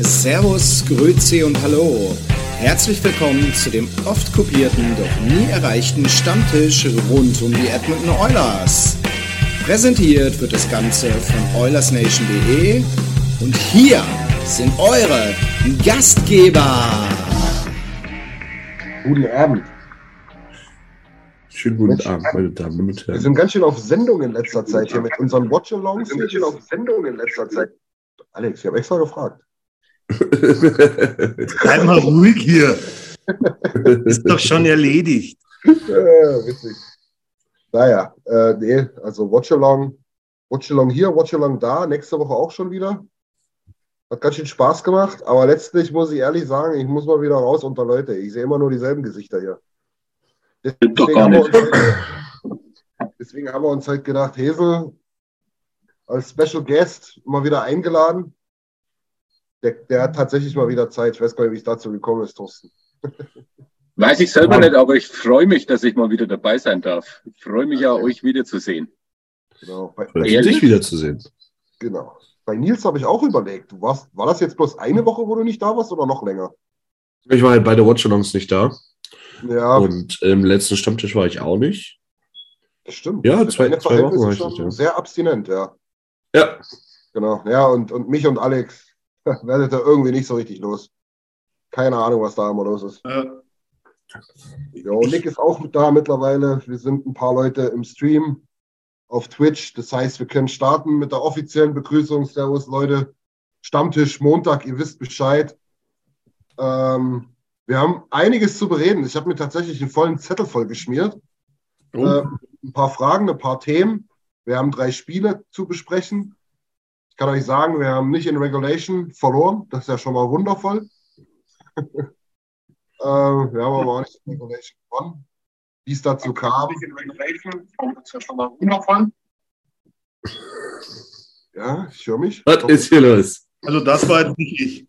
Servus, Grüezi und Hallo. Herzlich willkommen zu dem oft kopierten, doch nie erreichten Stammtisch rund um die Edmonton Oilers. Präsentiert wird das Ganze von OilersNation.de und hier sind eure Gastgeber. Guten Abend. Schönen guten Mensch, Abend, meine Damen und Wir Herren. sind ganz schön auf Sendung in letzter Zeit hier mit unseren Watch-Alongs. Wir sind ganz schön auf Sendung in letzter Zeit. Alex, ich habe extra gefragt. Bleib mal ruhig hier. Ist doch schon erledigt. Ja, witzig. Naja, äh, nee, also Watch-Along, Watch-Along hier, Watch-Along da, nächste Woche auch schon wieder. Hat ganz schön Spaß gemacht, aber letztlich muss ich ehrlich sagen, ich muss mal wieder raus unter Leute. Ich sehe immer nur dieselben Gesichter hier. Deswegen haben, uns halt, deswegen haben wir uns halt gedacht, Hesel als Special Guest mal wieder eingeladen. Der, der hat tatsächlich mal wieder Zeit. Ich weiß gar nicht, wie es dazu gekommen ist, Thorsten. Weiß ich selber nicht, aber ich freue mich, dass ich mal wieder dabei sein darf. Ich freue mich ja, euch wiederzusehen. Genau. Bei, bei, Ehrlich? dich wiederzusehen. genau. Bei Nils habe ich auch überlegt. Du warst, war das jetzt bloß eine Woche, wo du nicht da warst oder noch länger? Ich war halt bei der Watch-Alongs nicht da. Ja, Und im letzten Stammtisch war ich auch nicht. das stimmt. Ja, Für zwei- zwei Wochen war ich nicht, ja. Sehr abstinent, ja. Ja, Genau. Ja, und, und mich und Alex werdet ihr irgendwie nicht so richtig los. Keine Ahnung, was da immer los ist. Äh, Jo, Nick ist auch da mittlerweile. Wir sind ein paar Leute im Stream auf Twitch. Das heißt, wir können starten mit der offiziellen Begrüßung. Servus, Leute. Stammtisch Montag, ihr wisst Bescheid. Ähm, wir haben einiges zu bereden. Ich habe mir tatsächlich einen vollen Zettel voll geschmiert. Oh. Äh, ein paar Fragen, ein paar Themen. Wir haben drei Spiele zu besprechen. Ich kann euch sagen, wir haben nicht in Regulation verloren. Das ist ja schon mal wundervoll. äh, wir haben aber auch nicht in Regulation gewonnen. Wie es dazu kam. Ja, ich höre mich. was ist hier los? also das war jetzt nicht ich.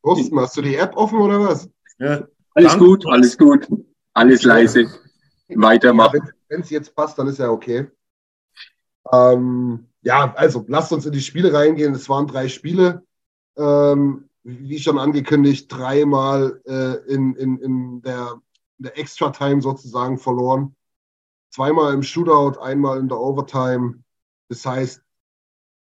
Thorsten, hast du die App offen oder was? Ja. Alles Danke. gut, alles gut. Alles leise. Weitermachen. Wenn es jetzt passt, dann ist ja okay. Ähm, ja, also lasst uns in die Spiele reingehen. Es waren drei Spiele. Ähm, wie schon angekündigt, dreimal äh, in, in, in der, der Extra-Time sozusagen verloren. Zweimal im Shootout, einmal in der Overtime. Das heißt,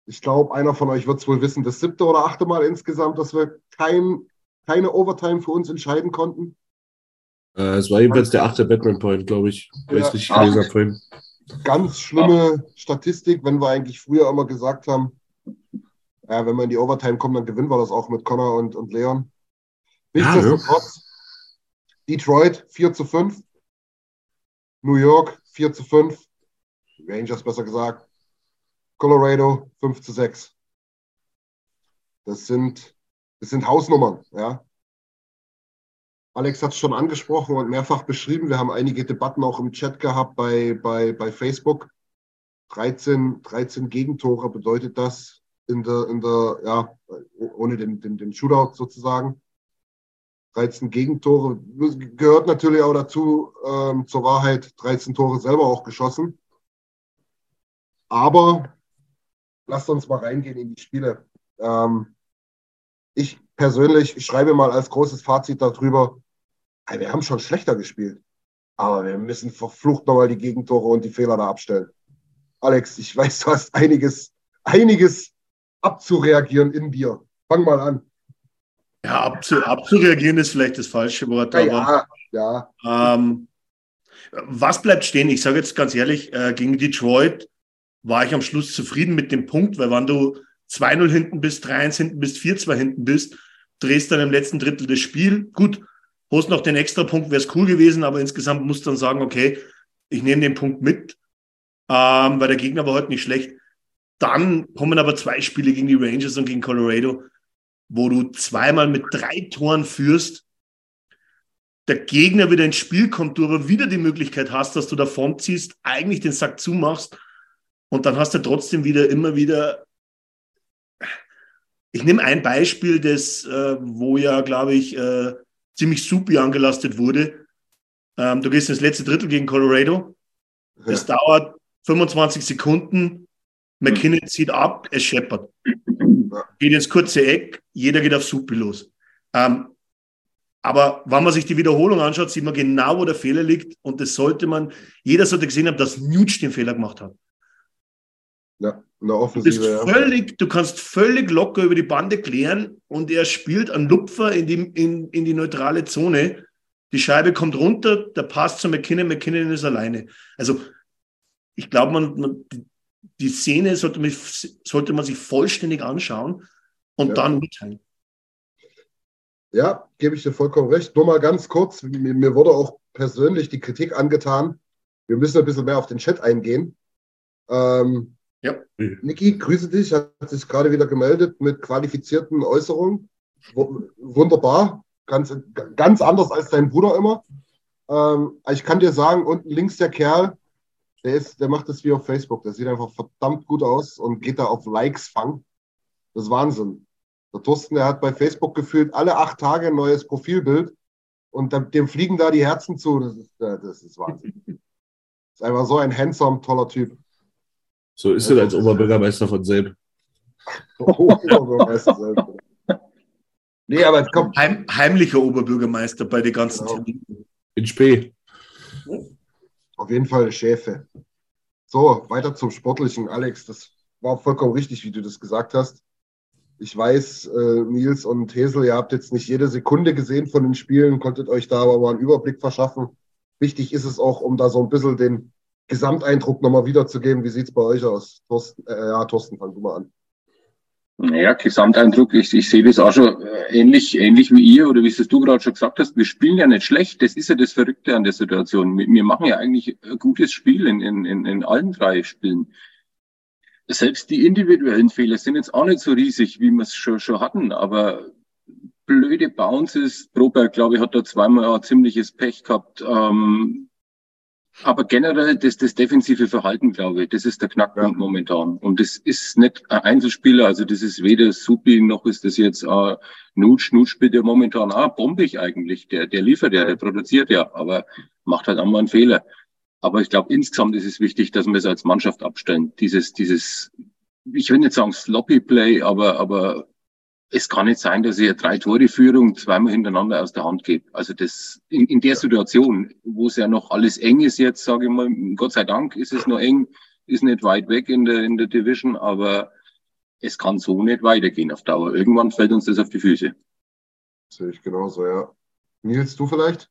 ich glaube, einer von euch wird es wohl wissen, das siebte oder achte Mal insgesamt, dass wir kein, keine Overtime für uns entscheiden konnten. Äh, es war jedenfalls der achte Batman Point, glaube ich. Ich Ja. es richtig gelesen habe vorhin. Ganz schlimme Statistik, wenn wir eigentlich früher immer gesagt haben, ja, wenn wir in die Overtime kommen, dann gewinnen wir das auch mit Connor und, und Leon. Ja, Nichtsdestotrotz, Detroit 4 zu 5, New York 4 zu 5, Rangers besser gesagt, Colorado 5 zu 6. Das sind, das sind Hausnummern, ja. Alex hat es schon angesprochen und mehrfach beschrieben. Wir haben einige Debatten auch im Chat gehabt bei, bei, bei Facebook. 13, 13 Gegentore bedeutet das in der, in der ja, ohne den, den, den Shootout sozusagen. 13 Gegentore gehört natürlich auch dazu, ähm, zur Wahrheit, 13 Tore selber auch geschossen. Aber lasst uns mal reingehen in die Spiele. Ähm, ich persönlich ich schreibe mal als großes Fazit darüber, ey, wir haben schon schlechter gespielt. Aber wir müssen verflucht nochmal die Gegentore und die Fehler da abstellen. Alex, ich weiß, du hast einiges einiges abzureagieren in dir. Fang mal an. Ja, abzu, abzureagieren ist vielleicht das falsche Wort. Ja, aber, ja, ja. Ähm, was bleibt stehen? Ich sage jetzt ganz ehrlich, äh, gegen Detroit war ich am Schluss zufrieden mit dem Punkt, weil wenn du 2-0 hinten bist, 3-1 hinten bist, 4-2 hinten bist, drehst dann im letzten Drittel das Spiel. Gut, holst noch den extra Punkt, wäre es cool gewesen, aber insgesamt musst du dann sagen, okay, ich nehme den Punkt mit, ähm, weil der Gegner war heute nicht schlecht. Dann kommen aber zwei Spiele gegen die Rangers und gegen Colorado, wo du zweimal mit drei Toren führst, der Gegner wieder ins Spiel kommt, du aber wieder die Möglichkeit hast, dass du davon ziehst, eigentlich den Sack zumachst und dann hast du trotzdem wieder immer wieder. Ich nehme ein Beispiel, das, äh, wo ja, glaube ich, äh, ziemlich super angelastet wurde. Ähm, du gehst ins letzte Drittel gegen Colorado. Es ja. dauert 25 Sekunden. McKinnon zieht ab, es scheppert. Geht ins kurze Eck, jeder geht auf Supi los. Ähm, aber wenn man sich die Wiederholung anschaut, sieht man genau, wo der Fehler liegt. Und das sollte man, jeder sollte gesehen haben, dass Nuge den Fehler gemacht hat. Ja, in der Offensive. Du, bist völlig, du kannst völlig locker über die Bande klären und er spielt einen Lupfer in die, in, in die neutrale Zone. Die Scheibe kommt runter, der Pass zu McKinnon, McKinnon ist alleine. Also ich glaube, man, man, die Szene sollte man, sollte man sich vollständig anschauen und ja. dann mitteilen. Ja, gebe ich dir vollkommen recht. Nur mal ganz kurz, mir, mir, wurde auch persönlich die Kritik angetan. Wir müssen ein bisschen mehr auf den Chat eingehen. Ähm, ja. Niki, grüße dich, hat sich gerade wieder gemeldet mit qualifizierten Äußerungen. Wunderbar, ganz, ganz anders als dein Bruder immer. Ähm, ich kann dir sagen, unten links der Kerl, der, ist, der macht das wie auf Facebook. Der sieht einfach verdammt gut aus und geht da auf Likes fangen. Das ist Wahnsinn. Der Thorsten, der hat bei Facebook gefühlt alle acht Tage ein neues Profilbild und dem fliegen da die Herzen zu. Das ist, das ist Wahnsinn. Das ist einfach so ein handsome, toller Typ. So ist er als Oberbürgermeister von Selb. Oberbürgermeister Selb. Nee, aber es kommt. Heim, heimlicher Oberbürgermeister bei den ganzen genau. Terminen. In Spee. Auf jeden Fall Schäfe. So, weiter zum Sportlichen. Alex, das war vollkommen richtig, wie du das gesagt hast. Ich weiß, äh, Nils und Hesel, ihr habt jetzt nicht jede Sekunde gesehen von den Spielen, konntet euch da aber mal einen Überblick verschaffen. Wichtig ist es auch, um da so ein bisschen den Gesamteindruck nochmal wiederzugeben. Wie sieht es bei euch aus? Thorsten, äh, ja, Thorsten, fang du mal an. Naja, Gesamteindruck, ich, ich sehe das auch schon äh, ähnlich, ähnlich wie ihr oder wie es du gerade schon gesagt hast. Wir spielen ja nicht schlecht. Das ist ja das Verrückte an der Situation. Wir machen ja eigentlich ein gutes Spiel in, in, in, allen drei Spielen. Selbst die individuellen Fehler sind jetzt auch nicht so riesig, wie wir es schon, schon hatten, aber blöde Bounces. Proberg, glaube ich, hat da zweimal ein ziemliches Pech gehabt. Ähm, aber generell das, das defensive Verhalten, glaube ich, das ist der Knackpunkt ja. momentan. Und das ist nicht ein Einzelspieler, also das ist weder Supi noch ist das jetzt äh, Nutsch. Nutsch spielt ja momentan auch bombig eigentlich. Der, der liefert ja, der produziert ja, aber macht halt auch mal einen Fehler. Aber ich glaube, insgesamt ist es wichtig, dass wir es als Mannschaft abstellen. Dieses, dieses, ich will nicht sagen Sloppy Play, aber, aber es kann nicht sein, dass ihr drei Tore Führung zweimal hintereinander aus der Hand gebt. Also das in, in der Situation, wo es ja noch alles eng ist jetzt, sage ich mal, Gott sei Dank ist es noch eng, ist nicht weit weg in der in der Division, aber es kann so nicht weitergehen auf Dauer. Irgendwann fällt uns das auf die Füße. Sehe ich genauso, ja. Nils, du vielleicht?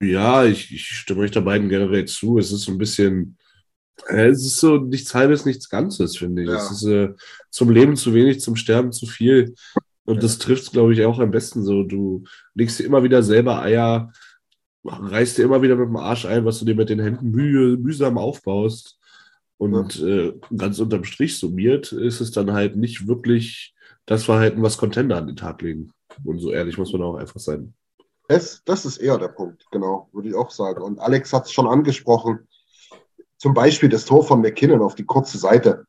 Ja, ich, ich stimme euch da beiden generell zu. Es ist so ein bisschen, äh, es ist so nichts Halbes, nichts Ganzes, finde ich. Ja. Es ist äh, zum Leben zu wenig, zum Sterben zu viel. Und ja. das trifft es, glaube ich, auch am besten so. Du legst dir immer wieder selber Eier, reißt dir immer wieder mit dem Arsch ein, was du dir mit den Händen müh mühsam aufbaust. Und ja. äh, ganz unterm Strich summiert ist es dann halt nicht wirklich das Verhalten, was Contender an den Tag legen. Und so ehrlich muss man auch einfach sein. Es, das ist eher der Punkt, genau, würde ich auch sagen. Und Alex hat es schon angesprochen zum Beispiel das Tor von McKinnon auf die kurze Seite.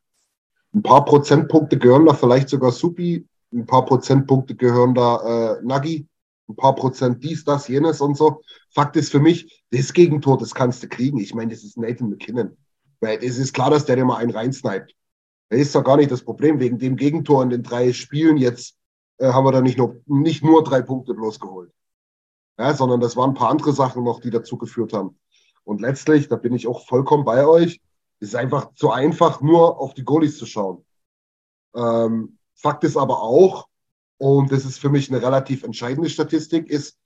Ein paar Prozentpunkte gehören da vielleicht sogar Supi, ein paar Prozentpunkte gehören da äh, Nagi, ein paar Prozent dies, das, jenes und so. Fakt ist für mich, das Gegentor, das kannst du kriegen. Ich meine, das ist Nathan McKinnon. Weil es ist klar, dass der dir mal einen reinsniped. Das ist doch gar nicht das Problem. Wegen dem Gegentor in den drei Spielen jetzt äh, haben wir da nicht nur, nicht nur drei Punkte bloß geholt. Ja, sondern das waren ein paar andere Sachen noch, die dazu geführt haben. Und letztlich, da bin ich auch vollkommen bei euch, ist einfach zu einfach, nur auf die Goalies zu schauen. Ähm, Fakt ist aber auch, und das ist für mich eine relativ entscheidende Statistik, ist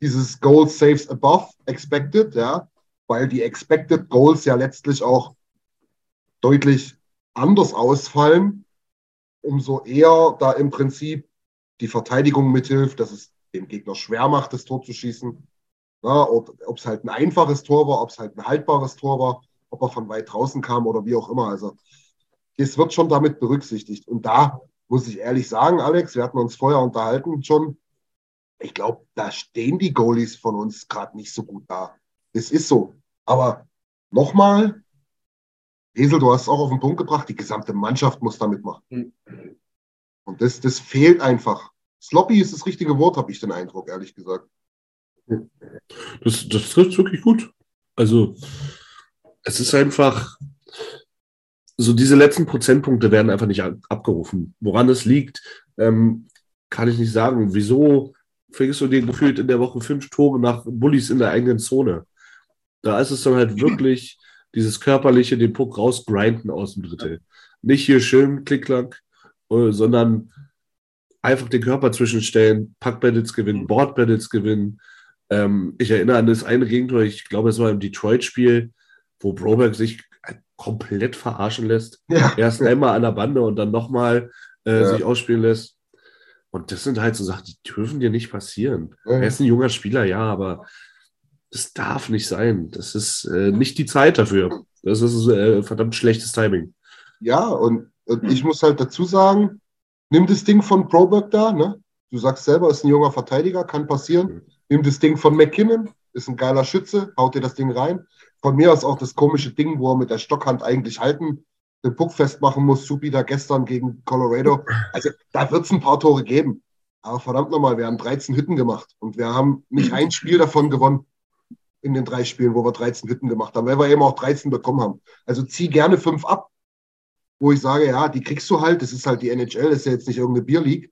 dieses Goal Saves Above Expected, ja, weil die Expected Goals ja letztlich auch deutlich anders ausfallen, umso eher da im Prinzip die Verteidigung mithilft, dass es dem Gegner schwer macht, das Tor zu schießen. Ja, ob es halt ein einfaches Tor war, ob es halt ein haltbares Tor war, ob er von weit draußen kam oder wie auch immer. Also es wird schon damit berücksichtigt. Und da muss ich ehrlich sagen, Alex, wir hatten uns vorher unterhalten schon. Ich glaube, da stehen die Goalies von uns gerade nicht so gut da. Es ist so. Aber nochmal, Hesel, du hast es auch auf den Punkt gebracht, die gesamte Mannschaft muss da mitmachen. Mhm. Und das, das fehlt einfach. Sloppy ist das richtige Wort, habe ich den Eindruck, ehrlich gesagt. Das, das trifft wirklich gut. Also, es ist einfach, so diese letzten Prozentpunkte werden einfach nicht abgerufen. Woran es liegt, ähm, kann ich nicht sagen. Wieso fängst du dir gefühlt in der Woche fünf Tore nach Bullies in der eigenen Zone? Da ist es dann halt wirklich dieses körperliche, den Puck rausgrinden aus dem Drittel. Nicht hier schön klick-klack, äh, sondern einfach den Körper zwischenstellen, Pack-Battles gewinnen, Board-Battles gewinnen. Ähm, ich erinnere an das eine Gegentor, ich glaube, es war im Detroit-Spiel, wo Broberg sich komplett verarschen lässt. Ja. Erst einmal an der Bande und dann nochmal äh, ja. sich ausspielen lässt. Und das sind halt so Sachen, die dürfen dir nicht passieren. Ja. Er ist ein junger Spieler, ja, aber das darf nicht sein. Das ist äh, nicht die Zeit dafür. Das ist äh, verdammt schlechtes Timing. Ja, und, und ich muss halt dazu sagen, nimm das Ding von Proberg da, ne? Du sagst selber, ist ein junger Verteidiger, kann passieren. Nimm das Ding von McKinnon, ist ein geiler Schütze, haut dir das Ding rein. Von mir aus auch das komische Ding, wo er mit der Stockhand eigentlich halten, den Puck festmachen muss, Supi da gestern gegen Colorado. Also da wird es ein paar Tore geben. Aber verdammt nochmal, wir haben 13 Hütten gemacht und wir haben nicht ein Spiel davon gewonnen in den drei Spielen, wo wir 13 Hütten gemacht haben, weil wir eben auch 13 bekommen haben. Also zieh gerne fünf ab, wo ich sage, ja, die kriegst du halt, das ist halt die NHL, das ist ja jetzt nicht irgendeine Bierleague.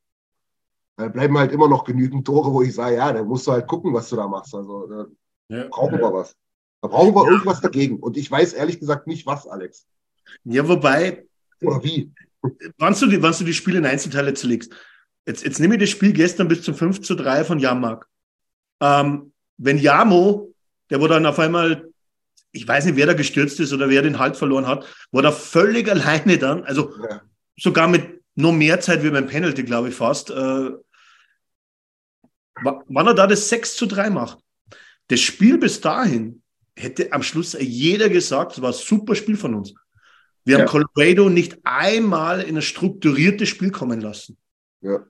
Da bleiben halt immer noch genügend Tore, wo ich sage, ja, da musst du halt gucken, was du da machst. Also da ja. brauchen wir was. Da brauchen wir ja. irgendwas dagegen. Und ich weiß ehrlich gesagt nicht, was, Alex. Ja, wobei. Oder wie? Wann du die, wann du die Spiele in Einzelteile zerlegst. Jetzt, jetzt nehme ich das Spiel gestern bis zum 5 zu 3 von Jamark. Ähm, wenn Jamo, der wo dann auf einmal, ich weiß nicht, wer da gestürzt ist oder wer den Halt verloren hat, war da völlig alleine dann, also ja. sogar mit noch mehr Zeit wie beim Penalty, glaube ich fast, äh, wann er da das 6 zu 3 macht. Das Spiel bis dahin hätte am Schluss jeder gesagt, es war ein super Spiel von uns. Wir ja. haben Colorado nicht einmal in ein strukturiertes Spiel kommen lassen. Ja.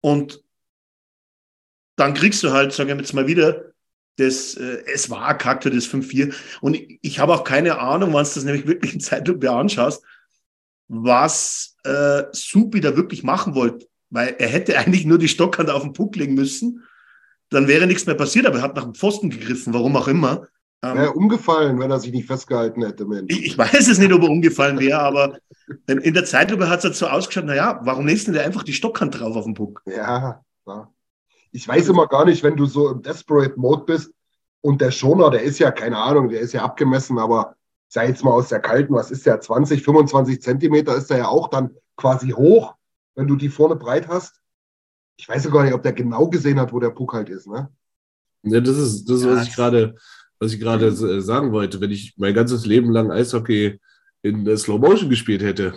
Und dann kriegst du halt, sagen wir jetzt mal wieder, das, äh, es war Kaktor, das 5-4. Und ich, ich habe auch keine Ahnung, wann du das nämlich wirklich in Zeitlupe anschaust, was äh, Supi da wirklich machen wollte. Weil er hätte eigentlich nur die Stockhand auf den Puck legen müssen dann wäre nichts mehr passiert, aber er hat nach dem Pfosten gegriffen, warum auch immer. Ähm, wäre umgefallen, wenn er sich nicht festgehalten hätte, Mensch. Ich, ich weiß es nicht, ob er umgefallen wäre, aber in der Zeitlupe hat es halt so ausgeschaut, naja, warum lässt denn der einfach die Stockhand drauf auf den Puck? Ja, klar. Ich weiß immer gar nicht, wenn du so im Desperate Mode bist und der Schoner, der ist ja, keine Ahnung, der ist ja abgemessen, aber sei jetzt mal aus der kalten, was ist der, 20, 25 Zentimeter ist der ja auch dann quasi hoch, wenn du die vorne breit hast ich weiß ja gar nicht, ob der genau gesehen hat, wo der Puck halt ist, ne? Ja, das ist das, ja, was ich gerade, was ich gerade äh, sagen wollte. Wenn ich mein ganzes Leben lang Eishockey in der Slow Motion gespielt hätte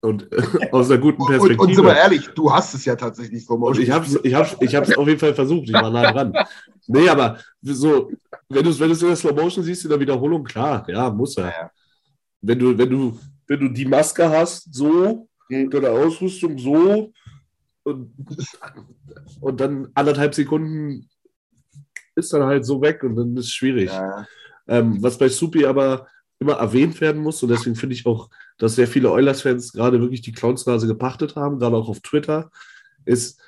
und aus einer guten Perspektive. Und, und sind wir ehrlich, du hast es ja tatsächlich Slow Motion. ich habe es ich hab's, ich hab's auf jeden Fall versucht, ich war nah dran. Nee, aber so, wenn du es wenn in der Slow Motion siehst, in der Wiederholung, klar, ja, muss er. Ja. Wenn du, wenn du, wenn du die Maske hast, so, mhm. deine Ausrüstung so, und, und dann anderthalb Sekunden ist dann halt so weg und dann ist es schwierig. Ja. Ähm, was bei Supi aber immer erwähnt werden muss, und deswegen finde ich auch, dass sehr viele Oilers-Fans gerade wirklich die Clownsnase gepachtet haben, gerade auch auf Twitter, ist,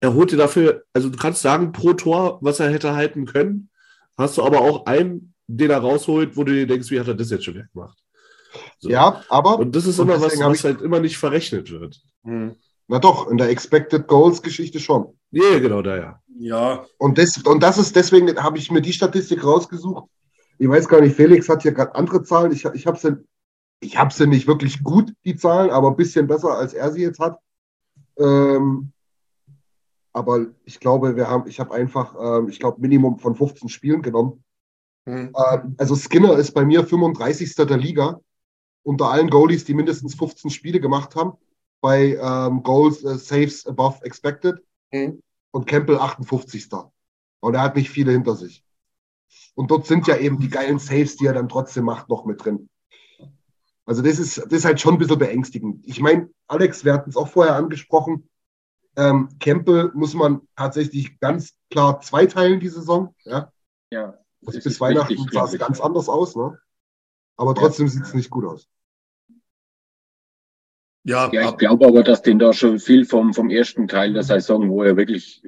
er holt dir dafür, also du kannst sagen, pro Tor, was er hätte halten können, hast du aber auch einen, den er rausholt, wo du dir denkst, wie hat er das jetzt schon weggemacht? So. Ja, aber. Und das ist immer was, was halt immer nicht verrechnet wird. Hm. Na doch, in der Expected Goals Geschichte schon. Ja, yeah, genau, da ja. Ja. Und das, und das ist, deswegen habe ich mir die Statistik rausgesucht. Ich weiß gar nicht, Felix hat hier gerade andere Zahlen. Ich, ich habe es ich habe sie nicht wirklich gut, die Zahlen, aber ein bisschen besser, als er sie jetzt hat. Ähm, aber ich glaube, wir haben, ich habe einfach, ähm, ich glaube, Minimum von 15 Spielen genommen. Mhm. Ähm, also Skinner ist bei mir 35. der Liga unter allen Goalies, die mindestens 15 Spiele gemacht haben, bei ähm, Goals, äh, Saves above expected. Mhm. Und Campbell 58. Und er hat nicht viele hinter sich. Und dort sind ja eben die geilen Saves, die er dann trotzdem macht, noch mit drin. Also das ist, das ist halt schon ein bisschen beängstigend. Ich meine, Alex, wir hatten es auch vorher angesprochen, ähm, Campbell muss man tatsächlich ganz klar zweiteilen die Saison. Ja. ja also bis Weihnachten sah es ganz anders aus, ne? Aber trotzdem ja. sieht es nicht gut aus. Ja, ja ich glaube aber, dass den da schon viel vom, vom ersten Teil der Saison, wo er wirklich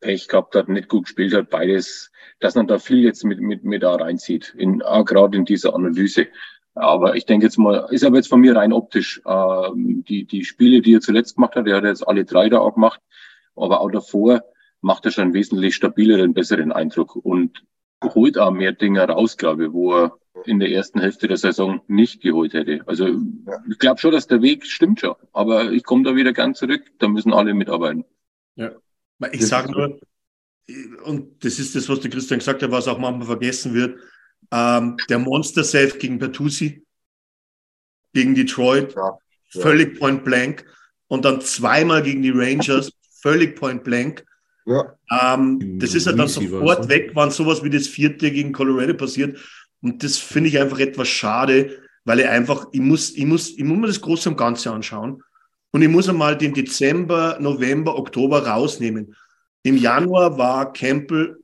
Pech gehabt hat, nicht gut gespielt hat, beides, dass man da viel jetzt mit, mit, mit da reinzieht, in, gerade in dieser Analyse. Aber ich denke jetzt mal, ist aber jetzt von mir rein optisch. Äh, die, die Spiele, die er zuletzt gemacht hat, er hat jetzt alle drei da auch gemacht, aber auch davor macht er schon einen wesentlich stabileren, besseren Eindruck und holt auch mehr Dinge raus, glaube ich, wo er in der ersten Hälfte der Saison nicht geholt hätte. Also ich glaube schon, dass der Weg stimmt schon, aber ich komme da wieder gern zurück, da müssen alle mitarbeiten. Ja, ich sage nur, und das ist das, was der Christian gesagt hat, was auch manchmal vergessen wird, ähm, der Monster Save gegen Bertuzzi, gegen Detroit, ja, ja. völlig point blank. Und dann zweimal gegen die Rangers, völlig point blank. Ja. Ähm, das ist ja dann sofort weg, wann sowas wie das vierte gegen Colorado passiert. Und das finde ich einfach etwas schade, weil ich einfach, ich muss, ich muss, ich muss mir das Große und Ganze anschauen. Und ich muss einmal den Dezember, November, Oktober rausnehmen. Im Januar war Campbell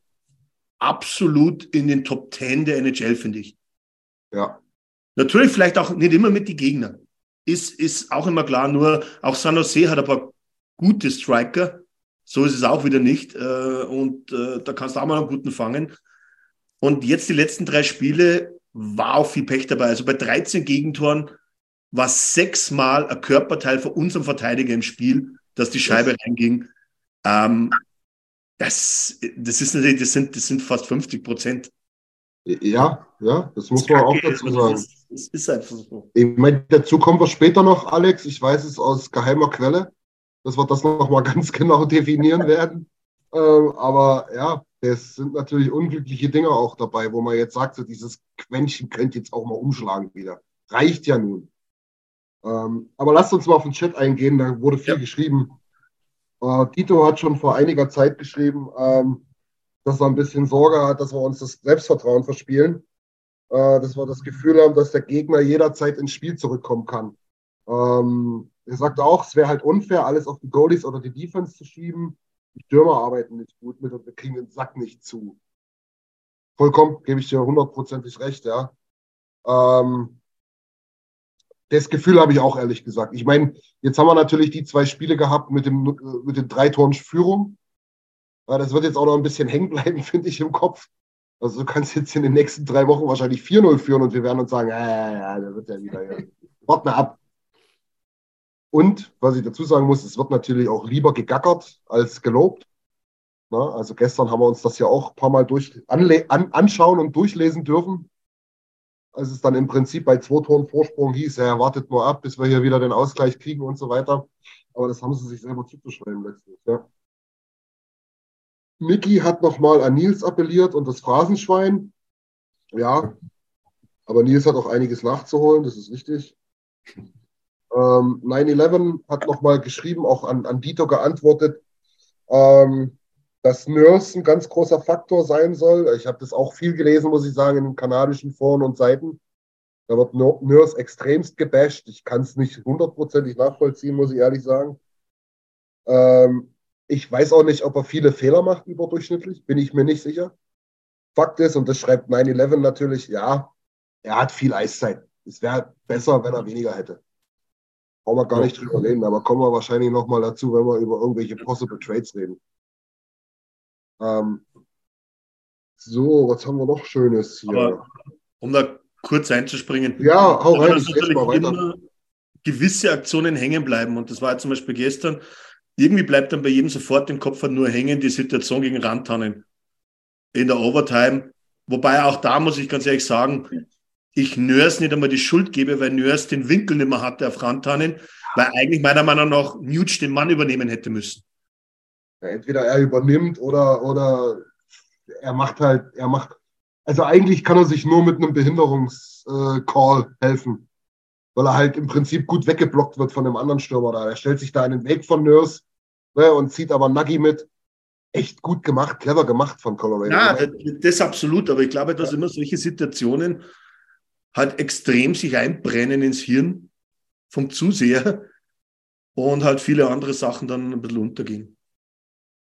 absolut in den Top 10 der NHL, finde ich. Ja. Natürlich vielleicht auch nicht immer mit den Gegnern. Ist, ist auch immer klar, nur auch San Jose hat ein paar gute Striker. So ist es auch wieder nicht. Äh, und äh, da kannst du auch mal einen guten fangen. Und jetzt die letzten drei Spiele war auch viel Pech dabei. Also bei 13 Gegentoren war sechsmal ein Körperteil von unserem Verteidiger im Spiel, dass die Scheibe reinging. Ähm, das, das ist natürlich, das sind, das sind fast 50 Prozent. Ja, ja, das muss man auch dazu sagen. Das ist, ist einfach so. Ich meine, dazu kommen wir später noch, Alex. Ich weiß es aus geheimer Quelle, dass wir das noch mal ganz genau definieren werden. Ähm, aber ja, es sind natürlich unglückliche Dinge auch dabei, wo man jetzt sagt, so dieses Quäntchen könnte jetzt auch mal umschlagen wieder. Reicht ja nun. Ähm, aber lasst uns mal auf den Chat eingehen, da wurde viel ja. geschrieben. Äh, Tito hat schon vor einiger Zeit geschrieben, ähm, dass er ein bisschen Sorge hat, dass wir uns das Selbstvertrauen verspielen. Äh, dass wir das Gefühl haben, dass der Gegner jederzeit ins Spiel zurückkommen kann. Ähm, er sagt auch, es wäre halt unfair, alles auf die Goalies oder die Defense zu schieben. Die Stürmer arbeiten nicht gut mit und wir kriegen den Sack nicht zu. Vollkommen, gebe ich dir hundertprozentig recht, ja. Ähm, das Gefühl habe ich auch ehrlich gesagt. Ich meine, jetzt haben wir natürlich die zwei Spiele gehabt mit, dem, mit den drei Toren Führung. Das wird jetzt auch noch ein bisschen hängen bleiben, finde ich, im Kopf. Also du kannst jetzt in den nächsten drei Wochen wahrscheinlich 4-0 führen und wir werden uns sagen, ja, ja, ja, der wird ja wieder. Ja. Wart mal ab. Und was ich dazu sagen muss, es wird natürlich auch lieber gegackert als gelobt. Na, also gestern haben wir uns das ja auch ein paar Mal durch, an, anschauen und durchlesen dürfen als es dann im Prinzip bei zwei Toren Vorsprung hieß, er wartet nur ab, bis wir hier wieder den Ausgleich kriegen und so weiter. Aber das haben sie sich selber zuzuschreiben letztlich. Ja. Niki hat nochmal an Nils appelliert und das Phrasenschwein. Ja, aber Nils hat auch einiges nachzuholen, das ist wichtig. Ähm, 9-11 hat nochmal geschrieben, auch an, an Dieter geantwortet. Ähm, dass Nurse ein ganz großer Faktor sein soll. Ich habe das auch viel gelesen, muss ich sagen, in den kanadischen Foren und Seiten. Da wird Nurse extremst gebasht. Ich kann es nicht hundertprozentig nachvollziehen, muss ich ehrlich sagen. Ähm, ich weiß auch nicht, ob er viele Fehler macht überdurchschnittlich, bin ich mir nicht sicher. Fakt ist, und das schreibt 9-11 natürlich, ja, er hat viel Eiszeit. Es wäre besser, wenn er weniger hätte. Brauchen wir gar nicht drüber reden, aber kommen wir wahrscheinlich nochmal dazu, wenn wir über irgendwelche Possible Trades reden. Ähm, so, was haben wir noch Schönes hier? Aber, um da kurz einzuspringen. Ja, hau rein. Dass natürlich immer gewisse Aktionen hängen bleiben. Und das war zum Beispiel gestern. Irgendwie bleibt dann bei jedem sofort im Kopf nur hängen die Situation gegen Rantanen in der Overtime. Wobei auch da muss ich ganz ehrlich sagen, ich Nörs nicht einmal die Schuld gebe, weil Nörs den Winkel nicht mehr hatte auf Rantanen, weil eigentlich meiner Meinung nach Nuge den Mann übernehmen hätte müssen. Ja, entweder er übernimmt oder, oder er macht halt, er macht, also eigentlich kann er sich nur mit einem Behinderungscall äh, helfen, weil er halt im Prinzip gut weggeblockt wird von einem anderen Stürmer da. Er stellt sich da in den Weg von Nurse ne, und zieht aber Nuggy mit. Echt gut gemacht, clever gemacht von Colorado. Ja, das, das absolut, aber ich glaube, dass immer solche Situationen halt extrem sich einbrennen ins Hirn vom Zuseher und halt viele andere Sachen dann ein bisschen untergehen.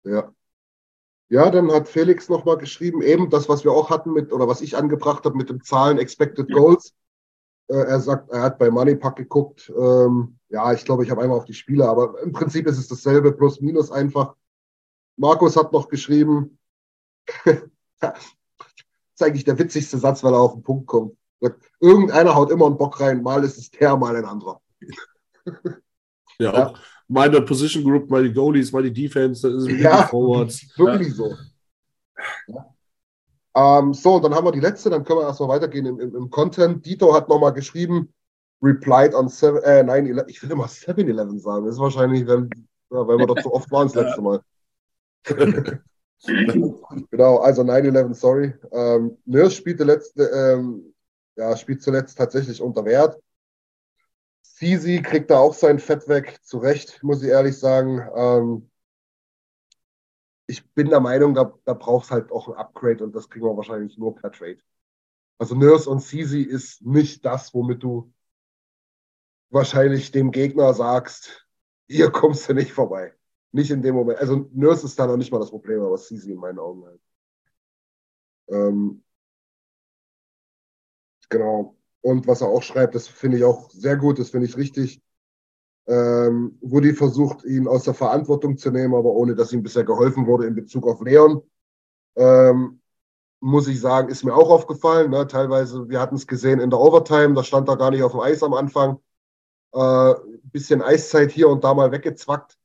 Ja. Ja, dann hat Felix nochmal geschrieben, eben das, was wir auch hatten mit, oder was ich angebracht habe mit dem Zahlen Expected Goals. Äh, er sagt, er hat bei Moneypack geguckt. Ähm, ja, ich glaube, ich habe einmal auf die Spiele, aber im Prinzip ist es dasselbe, plus minus einfach. Markus hat noch geschrieben, das ist eigentlich der witzigste Satz, weil er auf den Punkt kommt. Irgendeiner haut immer einen Bock rein, mal ist es der, mal ein anderer. Ja, ja. meine Position Group, mal die Goalies, mal die Defense, das ist ja, Forwards. Wirklich ja. so. Ja. Ähm, so, dann haben wir die letzte, dann können wir erstmal weitergehen im, im, im Content. Dito hat nochmal geschrieben, replied on 7, äh, 9 Ich will immer 7-11 sagen. Das ist wahrscheinlich, wenn, ja, weil wir doch so oft waren das letzte Mal. genau, also 9-11, sorry. Ähm, Nurse spielte letzte, ähm, ja, spielt zuletzt tatsächlich unter Wert. Sisi kriegt da auch sein Fett weg, zu Recht, muss ich ehrlich sagen. Ähm, ich bin der Meinung, da, da braucht es halt auch ein Upgrade und das kriegen wir wahrscheinlich nur per Trade. Also Nurse und Sisi ist nicht das, womit du wahrscheinlich dem Gegner sagst, hier kommst du nicht vorbei. Nicht in dem Moment. Also Nurse ist da noch nicht mal das Problem, aber Sisi in meinen Augen halt. Ähm, Genau. Und was er auch schreibt, das finde ich auch sehr gut, das finde ich richtig. Ähm, Woody versucht, ihn aus der Verantwortung zu nehmen, aber ohne dass ihm bisher geholfen wurde in Bezug auf Leon. Ähm, muss ich sagen, ist mir auch aufgefallen. Ne? Teilweise, wir hatten es gesehen in der Overtime, da stand er gar nicht auf dem Eis am Anfang. Äh, bisschen Eiszeit hier und da mal weggezwackt.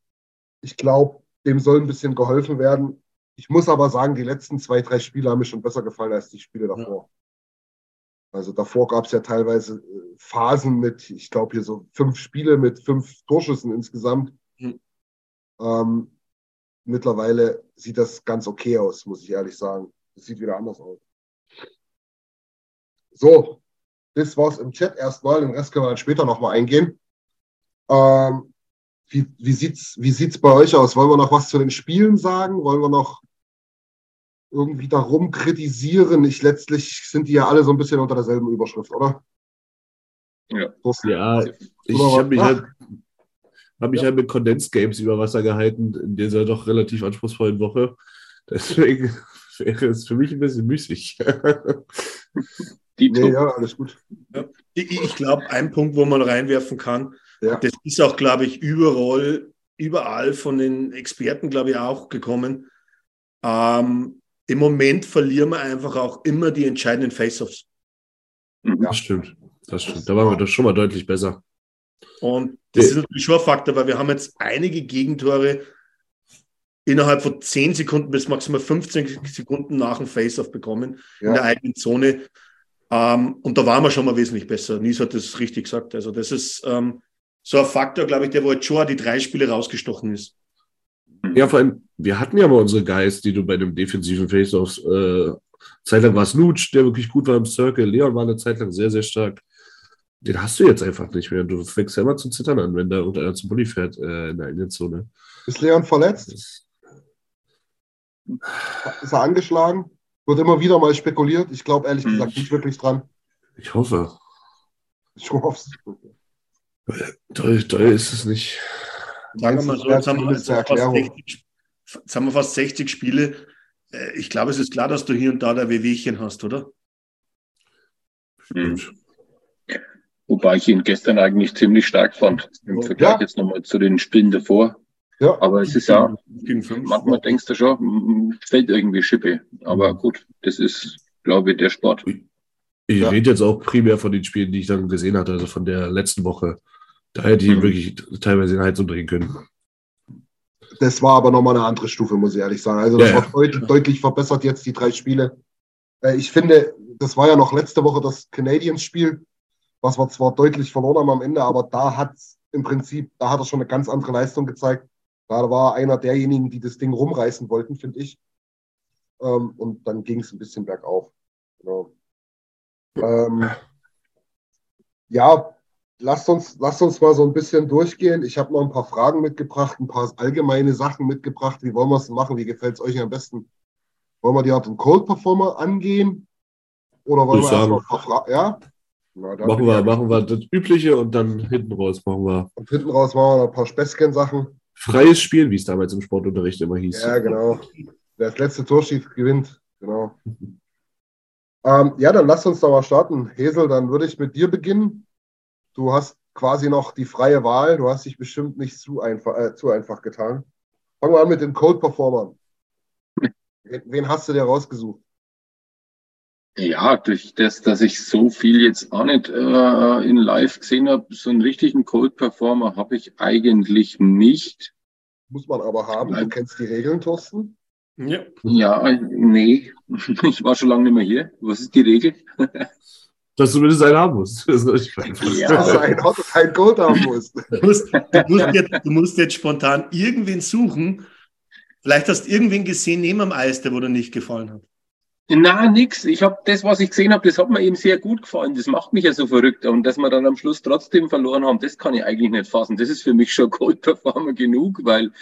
Ich glaube, dem soll ein bisschen geholfen werden. Ich muss aber sagen, die letzten zwei, drei Spiele haben mir schon besser gefallen als die Spiele davor. Also davor gab es ja teilweise äh, Phasen mit, ich glaube hier so fünf Spiele mit fünf Torschüssen insgesamt. Mhm. Ähm, mittlerweile sieht das ganz okay aus, muss ich ehrlich sagen. Das sieht wieder anders aus. So, das war's im Chat erstmal. Den Rest können wir dann später nochmal eingehen. Ähm, wie, wie, sieht's, wie sieht's bei euch aus? Wollen wir noch was zu den Spielen sagen? Wollen wir noch irgendwie darum kritisieren. Ich letztlich sind die ja alle so ein bisschen unter derselben Überschrift, oder? Ja, ja ich habe mich, halt, hab mich ja. halt mit Condensed Games über Wasser gehalten in dieser doch relativ anspruchsvollen Woche. Deswegen wäre es für mich ein bisschen müßig. Die nee, ja, alles gut. Ich glaube, ein Punkt, wo man reinwerfen kann, ja. das ist auch, glaube ich, überall, überall von den Experten, glaube ich, auch gekommen. Ähm, im Moment verlieren wir einfach auch immer die entscheidenden Face-Offs. Mhm. Das stimmt. Das stimmt. Da waren wir doch schon mal deutlich besser. Und das ist natürlich schon ein Faktor, weil wir haben jetzt einige Gegentore innerhalb von 10 Sekunden bis maximal 15 Sekunden nach dem Face-Off bekommen ja. in der eigenen Zone. Ähm, und da waren wir schon mal wesentlich besser. Nies hat das richtig gesagt. Also das ist ähm, so ein Faktor, glaube ich, der wo jetzt schon die drei Spiele rausgestochen ist. Ja, vor allem, wir hatten ja mal unsere Guys, die du bei dem defensiven Face-Offs, äh, Zeitlang war es Nutsch, der wirklich gut war im Circle. Leon war eine Zeit lang sehr, sehr stark. Den hast du jetzt einfach nicht mehr. Du fängst ja immer zu zittern an, wenn da irgendeiner zum Bulli fährt äh, in der eigenen Zone. Ist Leon verletzt? Ist er angeschlagen? Wird immer wieder mal spekuliert. Ich glaube ehrlich gesagt hm. nicht wirklich dran. Ich hoffe. Ich hoffe es. Toll, toll ist es nicht. Sagen wir mal so, jetzt haben wir, jetzt, fast 60, jetzt haben wir fast 60 Spiele. Äh, ich glaube, es ist klar, dass du hier und da der Wehwehchen hast, oder? Mhm. Wobei ich ihn gestern eigentlich ziemlich stark fand, im Vergleich ja. jetzt nochmal zu den Spielen davor. Ja. Aber es ist ja, manchmal denkst du schon, fällt irgendwie Schippe. Aber mhm. gut, das ist, glaube ich, der Sport. Ich ja. rede jetzt auch primär von den Spielen, die ich dann gesehen hatte, also von der letzten Woche. Da hätte ich mhm. wirklich teilweise in Heizung drehen können. Das war aber nochmal eine andere Stufe, muss ich ehrlich sagen. Also das ja, war deut deutlich verbessert jetzt, die drei Spiele. Äh, ich finde, das war ja noch letzte Woche das Canadiens-Spiel, was wir zwar deutlich verloren haben am Ende, aber da hat im Prinzip, da hat er schon eine ganz andere Leistung gezeigt. Da war einer derjenigen, die das Ding rumreißen wollten, finde ich. Ähm, und dann ging es ein bisschen bergauf. Genau. Ähm, ja, lasst uns, lasst uns mal so ein bisschen durchgehen. Ich habe noch ein paar Fragen mitgebracht, ein paar allgemeine Sachen mitgebracht. Wie wollen wir es machen? Wie gefällt es euch am besten? Wollen wir die Art und Cold Performer angehen? Oder wollen Ich wir erst sagen. noch ein paar Fragen? Ja? Na, Machen wir, machen wir das Übliche und dann hinten raus machen wir Und hinten raus machen wir noch ein paar Späßchen-Sachen. freies Spiel, wie es damals im Sportunterricht immer hieß. Ja, genau. Wer das letzte Tor schießt, gewinnt. Genau. Ähm, ja, dann lass uns doch mal starten. Hesel, dann würde ich mit dir beginnen. Du hast quasi noch die freie Wahl. Du hast dich bestimmt nicht zu einfach, äh, zu einfach getan. Fangen wir an mit den Cold Performern. Wen, wen hast du dir rausgesucht? Ja, durch das, dass ich so viel jetzt auch nicht äh, in Live gesehen habe, so einen richtigen Cold Performer habe ich eigentlich nicht. Muss man aber haben. Du kennst die Regeln, Thorsten. Ja. Ja, nee, ich war schon lange nicht mehr hier. Was ist die Regel? Dass du mindestens einen haben musst. Das ist richtig. Ja. Dass du ein, Hot- ein Cold haben musst. Du musst, du, musst jetzt, du musst jetzt spontan irgendwen suchen. Vielleicht hast du irgendwen gesehen neben am Eis, der wo dir nicht gefallen hat. Na, nix. Ich habe das, was ich gesehen habe, das hat mir eben sehr gut gefallen. Das macht mich ja so verrückt. Und dass wir dann am Schluss trotzdem verloren haben, das kann ich eigentlich nicht fassen. Das ist für mich schon Cold Performer genug, weil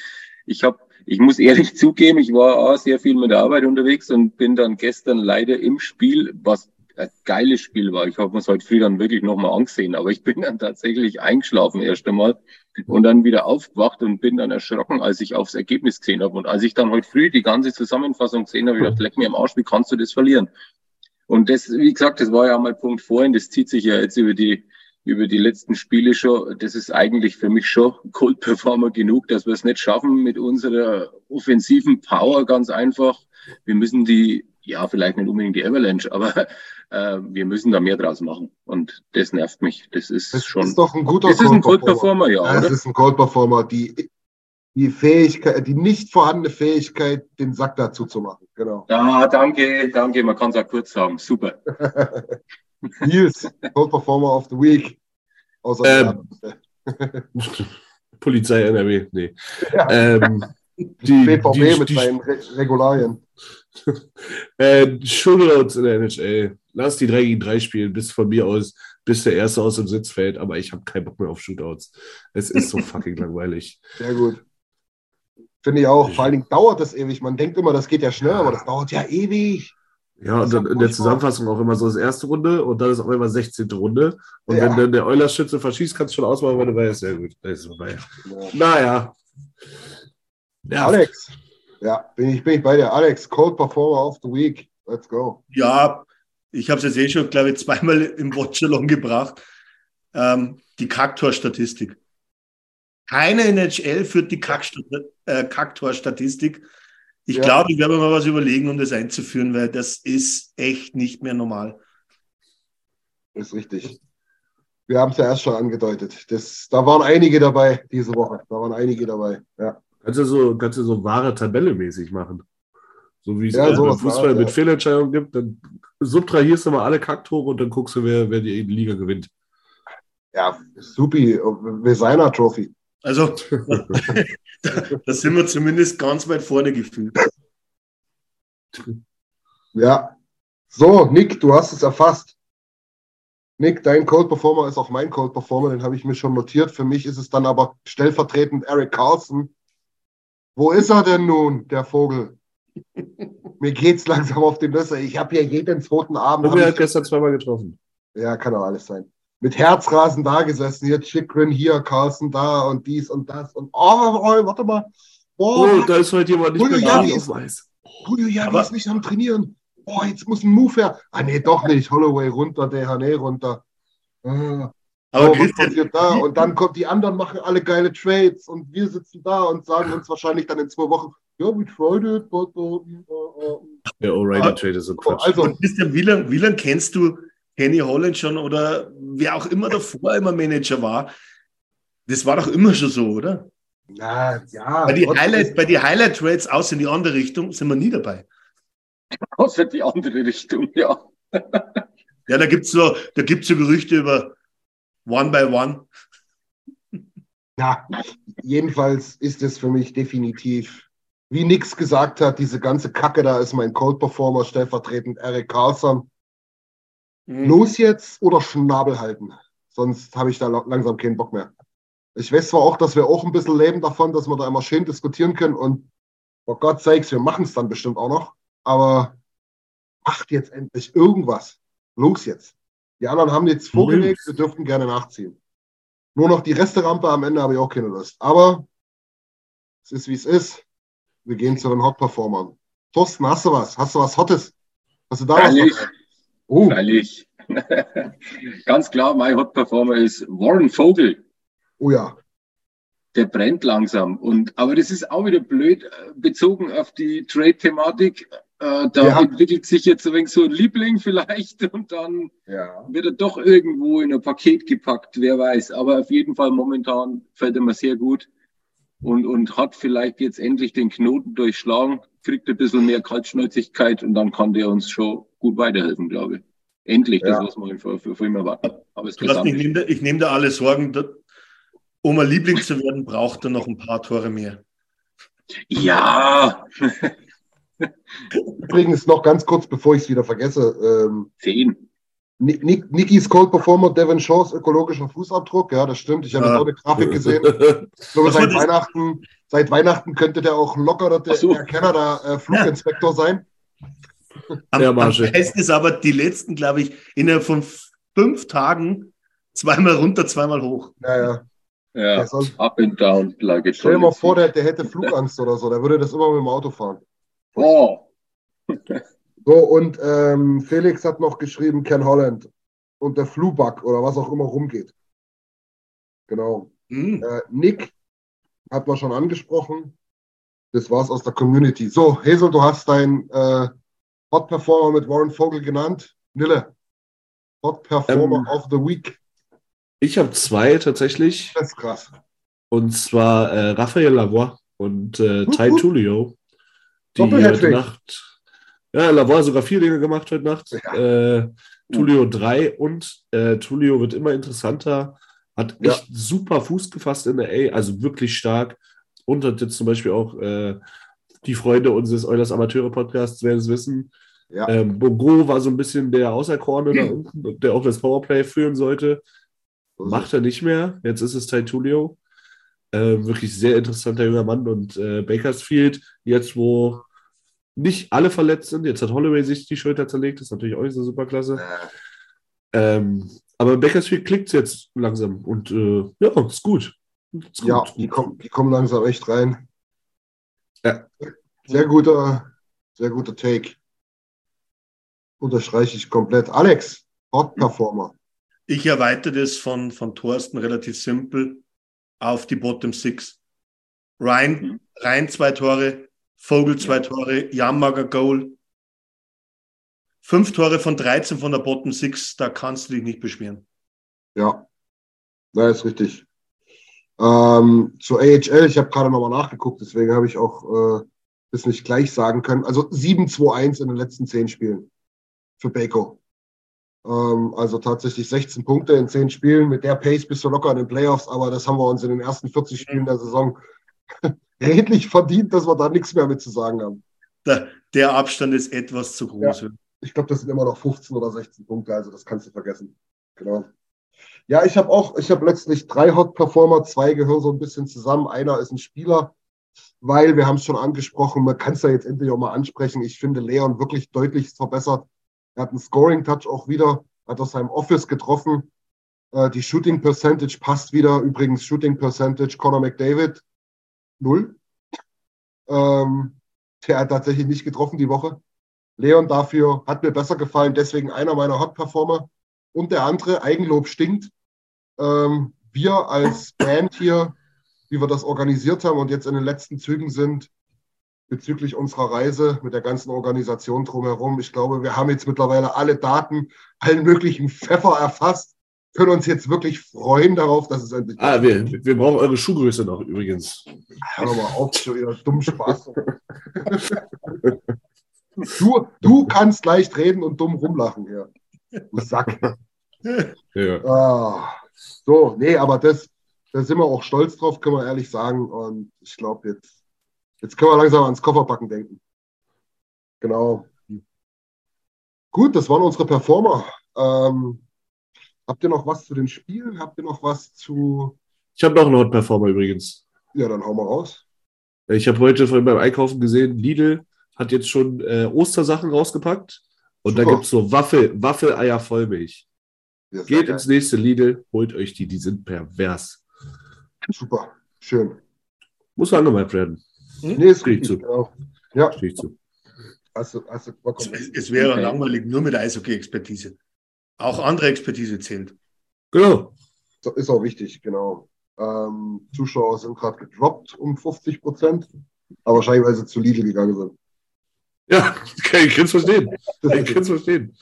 ich habe, ich muss ehrlich zugeben, ich war auch sehr viel mit der Arbeit unterwegs und bin dann gestern leider im Spiel, was ein geiles Spiel war. Ich habe mir es heute früh dann wirklich nochmal angesehen, aber ich bin dann tatsächlich eingeschlafen erst einmal und dann wieder aufgewacht und bin dann erschrocken, als ich aufs Ergebnis gesehen habe. Und als ich dann heute früh die ganze Zusammenfassung gesehen habe, ich gedacht, leck mir am Arsch, wie kannst du das verlieren? Und das, wie gesagt, das war ja mal Punkt vorhin, das zieht sich ja jetzt über die, über die letzten Spiele schon. Das ist eigentlich für mich schon Cold Performer genug, dass wir es nicht schaffen mit unserer offensiven Power ganz einfach. Wir müssen die, ja, vielleicht nicht unbedingt die Avalanche, aber äh, wir müssen da mehr draus machen. Und das nervt mich. Das ist Das schon. ist doch ein guter das ist ein Cold Performer, ja, Ja, es oder? ist ein Cold Performer. Die, die Fähigkeit, die nicht vorhandene Fähigkeit, den Sack dazu zu machen. Genau. Ja, danke, danke. Man kann es auch kurz sagen. Super. Nils, Cold Performer of the Week. Außer Ähm, Polizei NRW, nee. Ja. Ähm, die, BVB die, mit die, seinen Re Regularien. äh, Shootouts in der NHL. Lass die 3 gegen 3 spielen, bis von mir aus, bis der Erste aus dem Sitz fällt, aber ich habe keinen Bock mehr auf Shootouts. Es ist so fucking langweilig. Sehr gut. Finde ich auch. Vor allen Dingen dauert das ewig. Man denkt immer, das geht ja schnell, aber das dauert ja ewig. Ja, und dann in der Zusammenfassung auch immer so das erste Runde und dann ist auch immer 16. Runde. Und Ja. wenn dann der Eulerschütze verschießt, kannst du schon ausmachen, wenn du weißt, sehr gut. Das ist vorbei. Naja. Ja, Alex. Ja, bin ich, bin ich bei dir. Alex, Cold Performer of the Week. Let's go. Ja, ich habe es jetzt eh schon, glaube ich, zweimal im Watchalong gebracht. Ähm, die Kacktor-Statistik. Keine NHL führt die äh, Kacktor-Statistik. Ich Ja. glaube, ich werde mir mal was überlegen, um das einzuführen, weil das ist echt nicht mehr normal. Ist richtig. Wir haben es ja erst schon angedeutet. Das, da waren einige dabei diese Woche. Da waren einige dabei. Ja. Kannst du so, kannst du so wahre Tabelle mäßig machen. So wie es Ja, im sowas Fußball war, mit ja. Fehlentscheidungen gibt, dann subtrahierst du mal alle Kacktore und dann guckst du, wer, wer die Liga gewinnt. Ja, supi. Designer Trophy. Also, da sind wir zumindest ganz weit vorne gefühlt. Ja. So, Nick, du hast es erfasst. Nick, dein Cold Performer ist auch mein Cold Performer, den habe ich mir schon notiert. Für mich ist es dann aber stellvertretend Eric Carlson. Wo ist er denn nun, der Vogel? Mir geht's langsam auf die Nüsse. Ich habe hier jeden zweiten Abend. Und hab wir hat gestern zweimal getroffen. ja, kann auch alles sein. Mit Herzrasen da gesessen. Hier Chikrin, hier Carlson da und dies und das. Und oh, oh warte mal. Oh, Oh, da ist heute jemand nicht Julio mehr Javi ist- Eis. Julio Javi ist nicht am Trainieren. Oh, jetzt muss ein Move her. Ah, nee, doch nicht. Holloway runter, Dehane runter. Ah, Aber oh, was Christian, passiert da? Und dann kommt die anderen, machen alle geile Trades und wir sitzen da und sagen uns wahrscheinlich dann in zwei Wochen, ja, we tried it, but uh, uh, uh. Der O'Reilly Aber- Trade ist so Oh, Quatsch. Also, Und Christian, wie lange wie lang kennst du Kenny Holland schon oder wer auch immer davor immer Manager war? Das war doch immer schon so, oder? na ja. Bei die trotzdem- Highlight, bei die Highlight Trades aus in die andere Richtung sind wir nie dabei. Außer die andere Richtung, ja. ja, da gibt's so, da gibt's so Gerüchte über One by One. Ja, jedenfalls ist es für mich definitiv, wie Nix gesagt hat, diese ganze Kacke da ist mein Cold Performer, stellvertretend Eric Carlson. Mhm. Los jetzt oder Schnabel halten. Sonst habe ich da langsam keinen Bock mehr. Ich weiß zwar auch, dass wir auch ein bisschen leben davon, dass wir da immer schön diskutieren können und vor Gott sakes, wir machen es dann bestimmt auch noch, aber macht jetzt endlich irgendwas. Los jetzt. Die anderen haben jetzt vorgelegt, wir dürften gerne nachziehen. Nur noch die Resterampe am Ende habe ich auch keine Lust. Aber es ist wie es ist. Wir gehen zu den Hot-Performern. Thorsten, hast du was? Hast du was Hottes? Hast du da Freilich. was? Oh. Freilich. Ganz klar, mein Hot-Performer ist Warren Vogel. Oh ja. Der brennt langsam. Und, aber das ist auch wieder blöd, äh, bezogen auf die Trade-Thematik. Äh, da ja. entwickelt sich jetzt ein wenig so ein Liebling vielleicht und dann ja. wird er doch irgendwo in ein Paket gepackt, wer weiß. Aber auf jeden Fall momentan fällt er mir sehr gut und, und hat vielleicht jetzt endlich den Knoten durchschlagen, kriegt ein bisschen mehr Kaltschnäuzigkeit und dann kann der uns schon gut weiterhelfen, glaube ich. Endlich, ja. das, was man vor, vor, vor ihm erwarten. Aber es ich nehme da, nehm da alle Sorgen. Da, um ein Liebling zu werden, braucht er noch ein paar Tore mehr. Ja. Übrigens noch ganz kurz, bevor ich es wieder vergesse. Ähm, Zehn. Nick, Nicky's Cold Performer, Devin Shaws ökologischer Fußabdruck. Ja, das stimmt. Ich habe ja. auch eine Grafik gesehen. Ich glaube, seit Weihnachten, seit Weihnachten könnte der auch locker der, so. der Canada äh, sein. Am, ja, am besten ist aber die letzten, glaube ich, innerhalb von fünf Tagen zweimal runter, zweimal hoch. Ja, ja. Ja, soll, up and down. Like stell dir mal vor, der, der hätte Flugangst oder so. Der würde das immer mit dem Auto fahren. Oh. So, und ähm, Felix hat noch geschrieben, Ken Holland und der Flubug oder was auch immer rumgeht. Genau. Mhm. Äh, Nick hat man schon angesprochen. Das war's aus der Community. So, Hazel, du hast dein äh, Hot Performer mit Warren Vogel genannt. Nille, Hot Performer ähm, of the Week. Ich habe zwei tatsächlich. Das ist krass. Und zwar äh, Raphael Lavoie und äh, Tai Tulio. Die heute Nacht ja, Lavoie sogar vier Dinge gemacht heute Nacht. Ja. Äh, Tulio drei und äh, Tulio wird immer interessanter. Hat echt ja. super Fuß gefasst in der A, also wirklich stark. Und hat jetzt zum Beispiel auch äh, die Freunde unseres Eulers Amateure-Podcasts werden es wissen. Ja. Ähm, Bogo war so ein bisschen der Außerkorne mhm. da unten, der auch das Powerplay führen sollte. Macht er nicht mehr. Jetzt ist es Tulio. Äh, wirklich sehr interessanter junger Mann. Und äh, Bakersfield, jetzt wo nicht alle verletzt sind. Jetzt hat Holloway sich die Schulter zerlegt, das ist natürlich auch nicht so super klasse. Ähm, aber Bakersfield klickt jetzt langsam und äh, ja, ist gut. Ist ja, gut. Die, kommen, die kommen langsam echt rein. Ja. Sehr guter, sehr guter Take. Unterstreiche ich komplett. Alex, Hot Performer. Ich erweitere das von, von Thorsten relativ simpel auf die Bottom Six. Ryan, mhm. rein zwei Tore, Vogel zwei Tore, Jammager Goal. Fünf Tore von 13 von der Bottom Six, da kannst du dich nicht beschweren. Ja, das ist richtig. Ähm, zur AHL, ich habe gerade nochmal nachgeguckt, deswegen habe ich auch äh, das nicht gleich sagen können. Also 7-2-1 in den letzten zehn Spielen für Bako. Ähm, also tatsächlich 16 Punkte in zehn Spielen. Mit der Pace bist du locker in den Playoffs, aber das haben wir uns in den ersten 40 Spielen der Saison redlich verdient, dass wir da nichts mehr mit zu sagen haben. Der, der Abstand ist etwas zu groß. Ja, ich glaube, das sind immer noch 15 oder 16 Punkte, also das kannst du vergessen. Genau. Ja, ich habe auch, ich habe letztlich drei Hot Performer, zwei gehören so ein bisschen zusammen. Einer ist ein Spieler, weil wir haben es schon angesprochen, man kann es ja jetzt endlich auch mal ansprechen. Ich finde Leon wirklich deutlich verbessert. Er hat einen Scoring-Touch auch wieder, hat aus seinem Office getroffen. Äh, die Shooting Percentage passt wieder. Übrigens Shooting Percentage Conor McDavid null. Ähm, der hat tatsächlich nicht getroffen die Woche. Leon dafür hat mir besser gefallen, deswegen einer meiner Hot-Performer. Und der andere, Eigenlob stinkt. Ähm, wir als Band hier, wie wir das organisiert haben und jetzt in den letzten Zügen sind, bezüglich unserer Reise mit der ganzen Organisation drumherum. Ich glaube, wir haben jetzt mittlerweile alle Daten, allen möglichen Pfeffer erfasst können uns jetzt wirklich freuen darauf, dass es endlich. Ah, wir, wir brauchen eure Schuhgröße noch übrigens. Hör mal auf, schon wieder dumm Spaß. Du, du kannst leicht reden und dumm rumlachen hier. Du Sack. Ja. Ah, so, nee, aber das, da sind wir auch stolz drauf, können wir ehrlich sagen. Und ich glaube, jetzt, jetzt können wir langsam ans Kofferpacken denken. Genau. Gut, das waren unsere Performer. Ähm, habt ihr noch was zu den Spielen? Habt ihr noch was zu. Ich habe noch einen Hot Performer übrigens. Ja, dann hauen wir raus. Ich habe heute vorhin beim Einkaufen gesehen, Lidl hat jetzt schon äh, Ostersachen rausgepackt. Und da Super. gibt es so Waffel, Waffeleier Vollmilch. Geht geil. ins nächste Lidl, holt euch die, die sind pervers. Super, schön. Muss angemalt werden. Nee, ist richtig, genau. Ja, Stehe zu. hast du Es, es wäre langweilig nur mit Eishockey-Expertise. Auch andere Expertise zählt. Genau. So, Ist auch wichtig, genau. Ähm, Zuschauer sind gerade gedroppt um 50 Prozent, aber wahrscheinlich, weil sie zu Lidl gegangen sind. Ja, ich kann es verstehen. Ich kann es verstehen.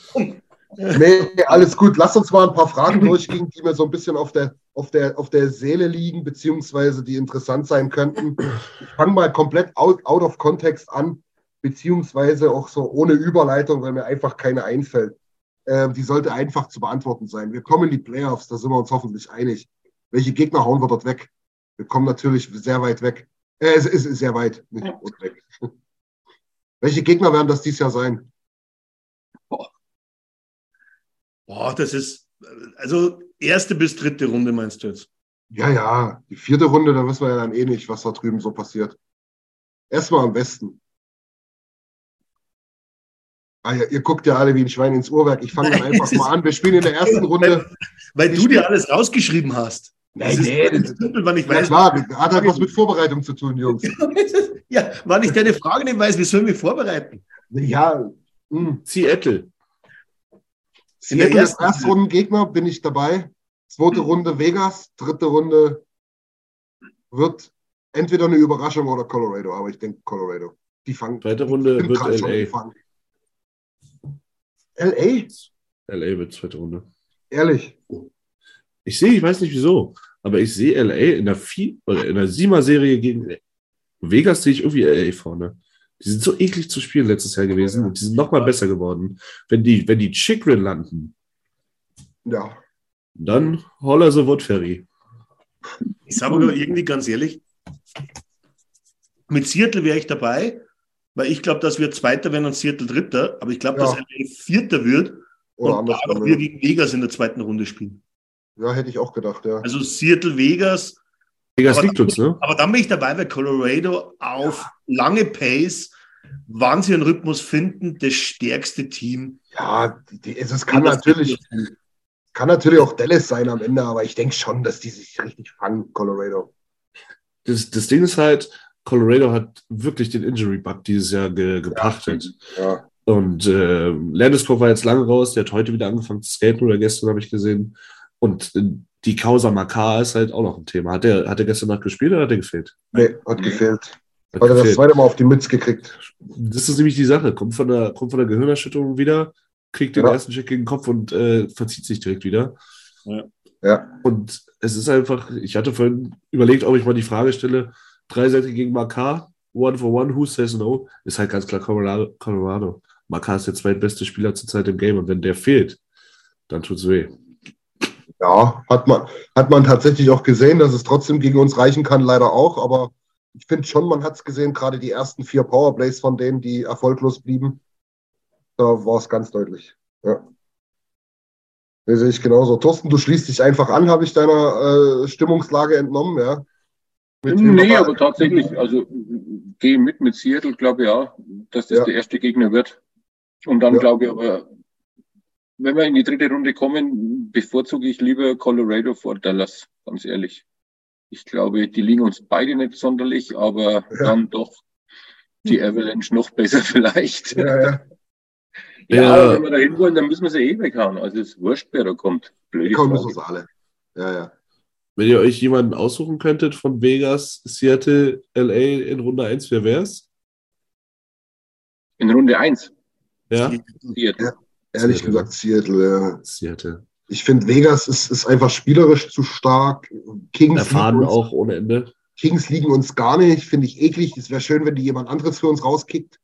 Nee, alles gut. Lass uns mal ein paar Fragen durchgehen, die mir so ein bisschen auf der, auf der, auf der Seele liegen, beziehungsweise die interessant sein könnten. Ich fange mal komplett out, out of context an, beziehungsweise auch so ohne Überleitung, weil mir einfach keine einfällt. Ähm, die sollte einfach zu beantworten sein. Wir kommen in die Playoffs, da sind wir uns hoffentlich einig. Welche Gegner hauen wir dort weg? Wir kommen natürlich sehr weit weg. Äh, es ist sehr weit, nicht weit weg. Welche Gegner werden das dieses Jahr sein? Boah, das ist, also erste bis dritte Runde meinst du jetzt? Ja, ja, die vierte Runde, da wissen wir ja dann eh nicht, was da drüben so passiert. Erstmal am Westen. Ah, ja, ihr guckt ja alle wie ein Schwein ins Uhrwerk. Ich fange dann einfach mal an. Wir spielen in der ersten Runde. Weil Ich du dir alles rausgeschrieben hast. Nein, Das nee, ist das- simpel, wann ich weiß. klar, hat halt was mit Vorbereitung zu tun, Jungs. ja, wann ich deine Frage nicht weiß, wie sollen wir vorbereiten? Ja, mh. Seattle. In der Seattle ist ersten Erstrundengegner, bin ich dabei. Zweite Runde Vegas, dritte Runde wird entweder eine Überraschung oder Colorado, aber ich denke Colorado. Die fangen. Zweite Runde wird LA. LA? LA wird zweite Runde. Ehrlich. Ich sehe, ich weiß nicht wieso, aber ich sehe LA in der, vier, in der Siemer-Serie gegen Vegas sehe ich irgendwie LA vorne. Die sind so eklig zu spielen letztes Jahr gewesen und die sind nochmal besser geworden. Wenn die, wenn die Chikrin landen, Ja. dann holler the Wood Ferry. Ich sage aber irgendwie ganz ehrlich, mit Seattle wäre ich dabei, weil ich glaube, dass wir Zweiter werden und Seattle Dritter, aber ich glaube, Ja. dass LA Vierter wird Oder und dadurch wir gegen Vegas in der zweiten Runde spielen. ja, hätte ich auch gedacht, ja. Also Seattle, Vegas, Vegas Aber- liegt uns, ne? aber dann bin ich dabei, weil Colorado auf lange Pace, wann sie einen Rhythmus finden, das stärkste Team. Ja, die, die, es kann natürlich, kann natürlich auch Dallas sein am Ende, aber ich denke schon, dass die sich richtig fangen, Colorado. Das, das Ding ist halt, Colorado hat wirklich den Injury-Bug dieses Jahr ge, gepachtet. Ja. Und äh, Landeskog war jetzt lange raus, der hat heute wieder angefangen zu skaten oder gestern habe ich gesehen. Und äh, die Causa Makar ist halt auch noch ein Thema. Hat der, hat der gestern Nacht gespielt oder hat er gefehlt? Nee, hat gefehlt. Hat er das zweite Mal auf die Mütze gekriegt. Das ist nämlich die Sache. Kommt von der, kommt von der Gehirnerschütterung wieder, kriegt den Ja. ersten Check gegen den Kopf und äh, verzieht sich direkt wieder. Ja. Und es ist einfach, ich hatte vorhin überlegt, ob ich mal die Frage stelle, drei Seite gegen Makar, one for one, who says no? Ist halt ganz klar Colorado. Colorado. Makar ist der zweitbeste Spieler zurzeit im Game und wenn der fehlt, dann tut's weh. Ja, hat man, hat man tatsächlich auch gesehen, dass es trotzdem gegen uns reichen kann, leider auch. Aber ich finde schon, man hat es gesehen, gerade die ersten vier Powerplays von denen, die erfolglos blieben, da war es ganz deutlich. Ja. Das sehe ich genauso. Thorsten, du schließt dich einfach an, habe ich deiner äh, Stimmungslage entnommen, ja? Mit Nee, aber tatsächlich, also gehe mit mit Seattle, glaube ich auch, dass das Ja. der erste Gegner wird. Und dann Ja. glaube ich aber, wenn wir in die dritte Runde kommen, bevorzuge ich lieber Colorado vor Dallas, ganz ehrlich. Ich glaube, die liegen uns beide nicht sonderlich, aber dann doch die Avalanche noch besser vielleicht. Ja, ja. Ja, Ja. wenn wir da hin wollen, dann müssen wir sie eh weghauen. Also es ist wurscht, wer da kommt. Blöde Kommen wir alle. Ja, ja. Wenn ihr euch jemanden aussuchen könntet von Vegas, Seattle, LA in Runde 1, wer wär's? In Runde eins. Ja? Seattle. Ehrlich Seattle. gesagt, Seattle, ja. Seattle. Ich finde, Vegas ist, ist einfach spielerisch zu stark. Kings Erfahren liegen, uns, auch ohne Ende. Kings liegen uns gar nicht. Finde ich eklig. Es wäre schön, wenn die jemand anderes für uns rauskickt.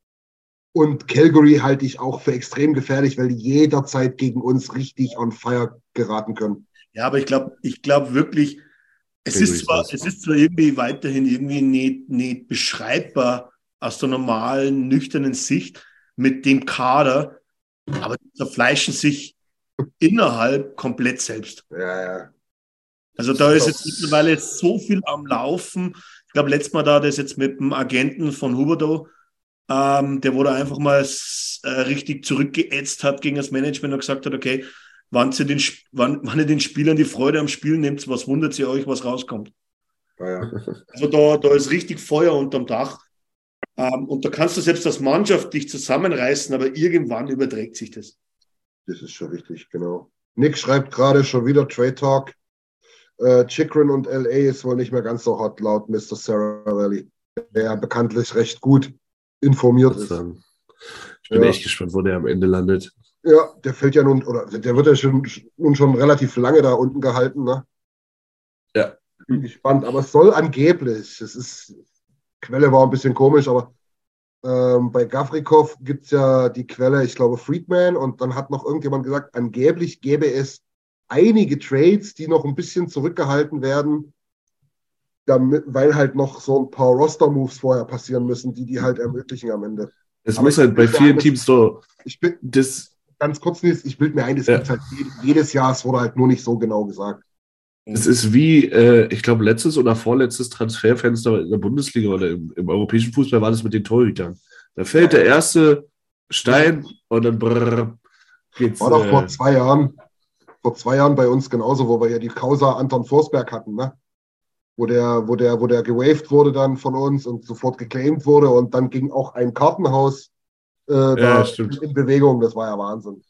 Und Calgary halte ich auch für extrem gefährlich, weil die jederzeit gegen uns richtig on fire geraten können. Ja, aber ich glaube, ich glaube wirklich, es ist, zwar, es ist zwar irgendwie weiterhin irgendwie nicht, nicht beschreibbar aus der normalen, nüchternen Sicht mit dem Kader, aber die zerfleischen sich innerhalb komplett selbst. Ja, ja. Also da ist jetzt mittlerweile so viel am Laufen. Ich glaube, letztes Mal da das jetzt mit dem Agenten von Huberdo, ähm, der wurde einfach mal äh, richtig zurückgeätzt hat gegen das Management und gesagt hat, okay, wann, sie den, wann, wann ihr den Spielern die Freude am Spiel nehmt, was wundert sie euch, was rauskommt. Ja, ja. Also da, da ist richtig Feuer unterm Dach. Ähm, und da kannst du selbst als Mannschaft dich zusammenreißen, aber irgendwann überträgt sich das. Das ist schon richtig, genau. Nick schreibt gerade schon wieder Trade Talk. Äh, Chikrin und LA ist wohl nicht mehr ganz so hot, laut Mr. Sarah Valley, der bekanntlich recht gut informiert ist. Ich bin ja. echt gespannt, wo der am Ende landet. Ja, der fällt ja nun, oder der wird ja schon, nun schon relativ lange da unten gehalten, ne? Ja. Bin gespannt, aber es soll angeblich, es ist, Quelle war ein bisschen komisch, aber ähm, bei Gavrikov gibt es ja die Quelle, ich glaube, Friedman, und dann hat noch irgendjemand gesagt, angeblich gäbe es einige Trades, die noch ein bisschen zurückgehalten werden, damit, weil halt noch so ein paar Roster-Moves vorher passieren müssen, die die halt ermöglichen am Ende. Es muss halt bei vielen eines, Teams so. Ich bin, das, ganz kurz, ich bilde mir ein, es ja. gibt halt jedes Jahr, es wurde halt nur nicht so genau gesagt. Es ist wie, äh, ich glaube, letztes oder vorletztes Transferfenster in der Bundesliga oder im, im europäischen Fußball war das mit den Torhütern. Da fällt der erste Stein und dann brrr, geht's. War doch äh, vor zwei Jahren, vor zwei Jahren bei uns genauso, wo wir ja die Causa Anton Forsberg hatten, ne? Wo der, wo der, wo der gewaved wurde dann von uns und sofort geclaimed wurde und dann ging auch ein Kartenhaus äh, ja, in Bewegung. Das war ja Wahnsinn.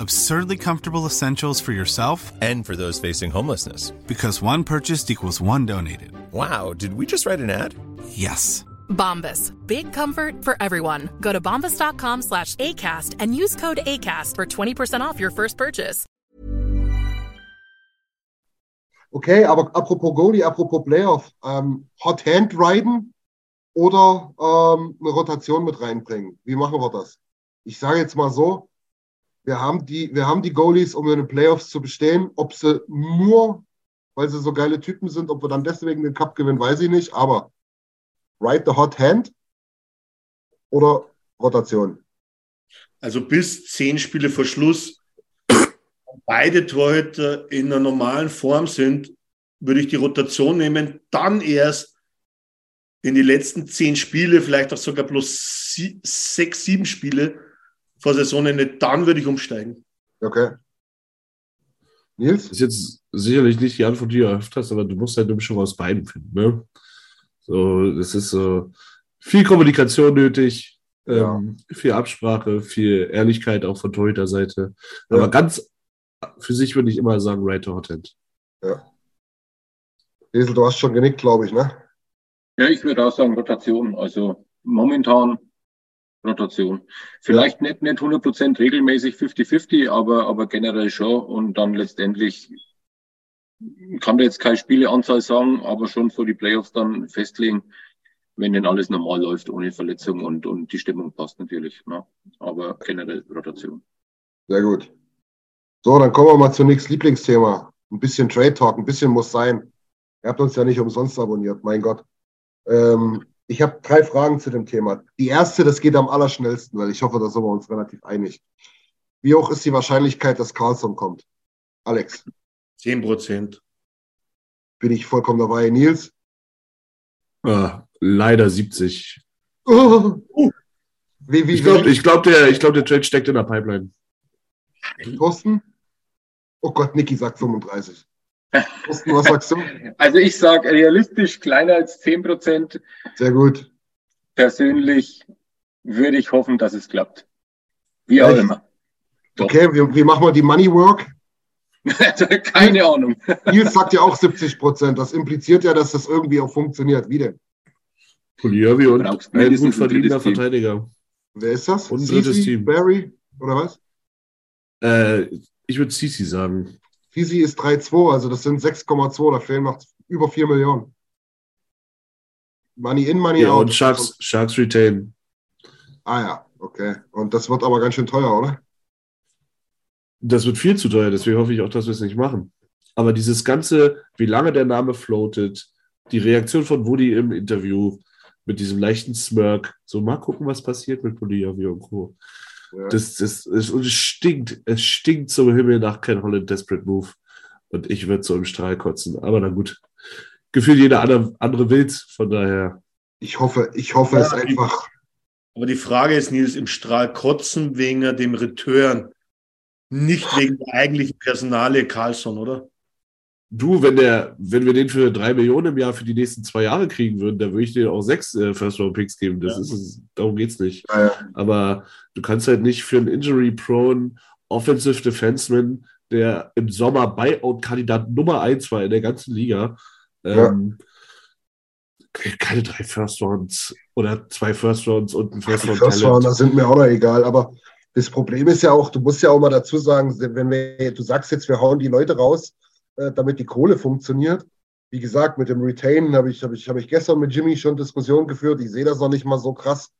Absurdly comfortable essentials for yourself and for those facing homelessness. Because one purchased equals one donated. Wow, did we just write an ad? Yes. Bombas. Big comfort for everyone. Go to bombas.com slash ACAST and use code ACAST for 20% off your first purchase. Okay, aber apropos Goalie, apropos Playoff, ähm, Hot Hand riden oder ähm, eine Rotation mit reinbringen? Wie machen wir das? Ich sage jetzt mal so, wir haben die, wir haben die Goalies, um in den Playoffs zu bestehen. Ob sie nur, weil sie so geile Typen sind, ob wir dann deswegen den Cup gewinnen, weiß ich nicht. Aber ride the hot hand oder Rotation? Also bis zehn Spiele vor Schluss beide Torhüter in einer normalen Form sind, würde ich die Rotation nehmen. Dann erst in die letzten zehn Spiele, vielleicht auch sogar plus sie, sechs, sieben Spiele, vor Saisonende, dann würde ich umsteigen. Okay. Nils? Das ist jetzt sicherlich nicht die Antwort, die du erhofft hast, aber du musst halt eine Mischung aus beiden finden. Ne? So, es ist so viel Kommunikation nötig, ja. ähm, viel Absprache, viel Ehrlichkeit auch von Torhüter-Seite. Ja. Aber ganz für sich würde ich immer sagen, right to hot end. Ja. Esel, du hast schon genickt, glaube ich, ne? Ja, ich würde auch sagen Rotation. Also momentan Rotation. Vielleicht nicht, nicht 100% regelmäßig 50-50, aber, aber generell schon. Und dann letztendlich kann da jetzt keine Spieleanzahl sagen, aber schon so die Playoffs dann festlegen, wenn denn alles normal läuft, ohne Verletzung und, und die Stimmung passt natürlich. Ne? Aber generell Rotation. Sehr gut. So, dann kommen wir mal zunächst Lieblingsthema. Ein bisschen Trade Talk, ein bisschen muss sein. Ihr habt uns ja nicht umsonst abonniert, mein Gott. Ähm, ich habe drei Fragen zu dem Thema. Die erste, das geht am allerschnellsten, weil ich hoffe, da sind wir uns relativ einig. Wie hoch ist die Wahrscheinlichkeit, dass Carlson kommt? Alex. 10 Prozent. Bin ich vollkommen dabei. Nils? Ah, leider 70. Oh. Wie, wie, ich glaube, glaub, der, glaub, der Trade steckt in der Pipeline. Thorsten? Oh Gott, Niki sagt 35. Thorsten, was sagst du? Also ich sage realistisch kleiner als 10 Prozent. Sehr gut. Persönlich würde ich hoffen, dass es klappt. Wie auch immer. Doch. Okay, wie, wie machen wir die Money Work? Keine Ahnung. Nils sagt ja auch 70 Prozent. Das impliziert ja, dass das irgendwie auch funktioniert. Wie denn? Poliavi und ein gut verdienter Verteidiger. Wer ist das? Und ein drittes Team. Barry oder was? Äh, ich würde Cici sagen. Cici ist 3,2, also das sind 6,2. Da fehlen noch über 4 Millionen. Money in, Money ja, out. Und Sharks, Sharks retain. Ah ja, okay. Und das wird aber ganz schön teuer, oder? Das wird viel zu teuer, deswegen hoffe ich auch, dass wir es nicht machen. Aber dieses Ganze, wie lange der Name floatet, die Reaktion von Woody im Interview mit diesem leichten Smirk, so mal gucken, was passiert mit Poliavi und Co. Ja. Das, das, das, und es stinkt, es stinkt zum Himmel nach Ken Holland Desperate Move. Und ich würde so im Strahl kotzen. Aber na gut. Gefühlt jeder andere, andere will von daher. Ich hoffe, ich hoffe ja, es einfach. Aber die Frage ist, Nils, im Strahl kotzen wegen dem Return. Nicht wegen der eigentlichen Personale Carlson, oder? Du, wenn der, wenn wir den für drei Millionen im Jahr für die nächsten zwei Jahre kriegen würden, dann würde ich dir auch sechs äh, First-Round-Picks geben. Das ja. ist es, darum geht's nicht. Ja. Aber du kannst halt nicht für einen Injury-Prone Offensive Defenseman, der im Sommer Buyout-Kandidat Nummer eins war in der ganzen Liga, ähm, keine drei First Rounds oder zwei First Rounds und ein First Round. First Rounder sind mir auch noch egal, aber das Problem ist ja auch, du musst ja auch mal dazu sagen, wenn wir, du sagst jetzt, wir hauen die Leute raus, äh, damit die Kohle funktioniert. Wie gesagt, mit dem Retain habe ich, hab ich, hab ich gestern mit Jimmy schon Diskussionen geführt. Ich sehe das noch nicht mal so krass,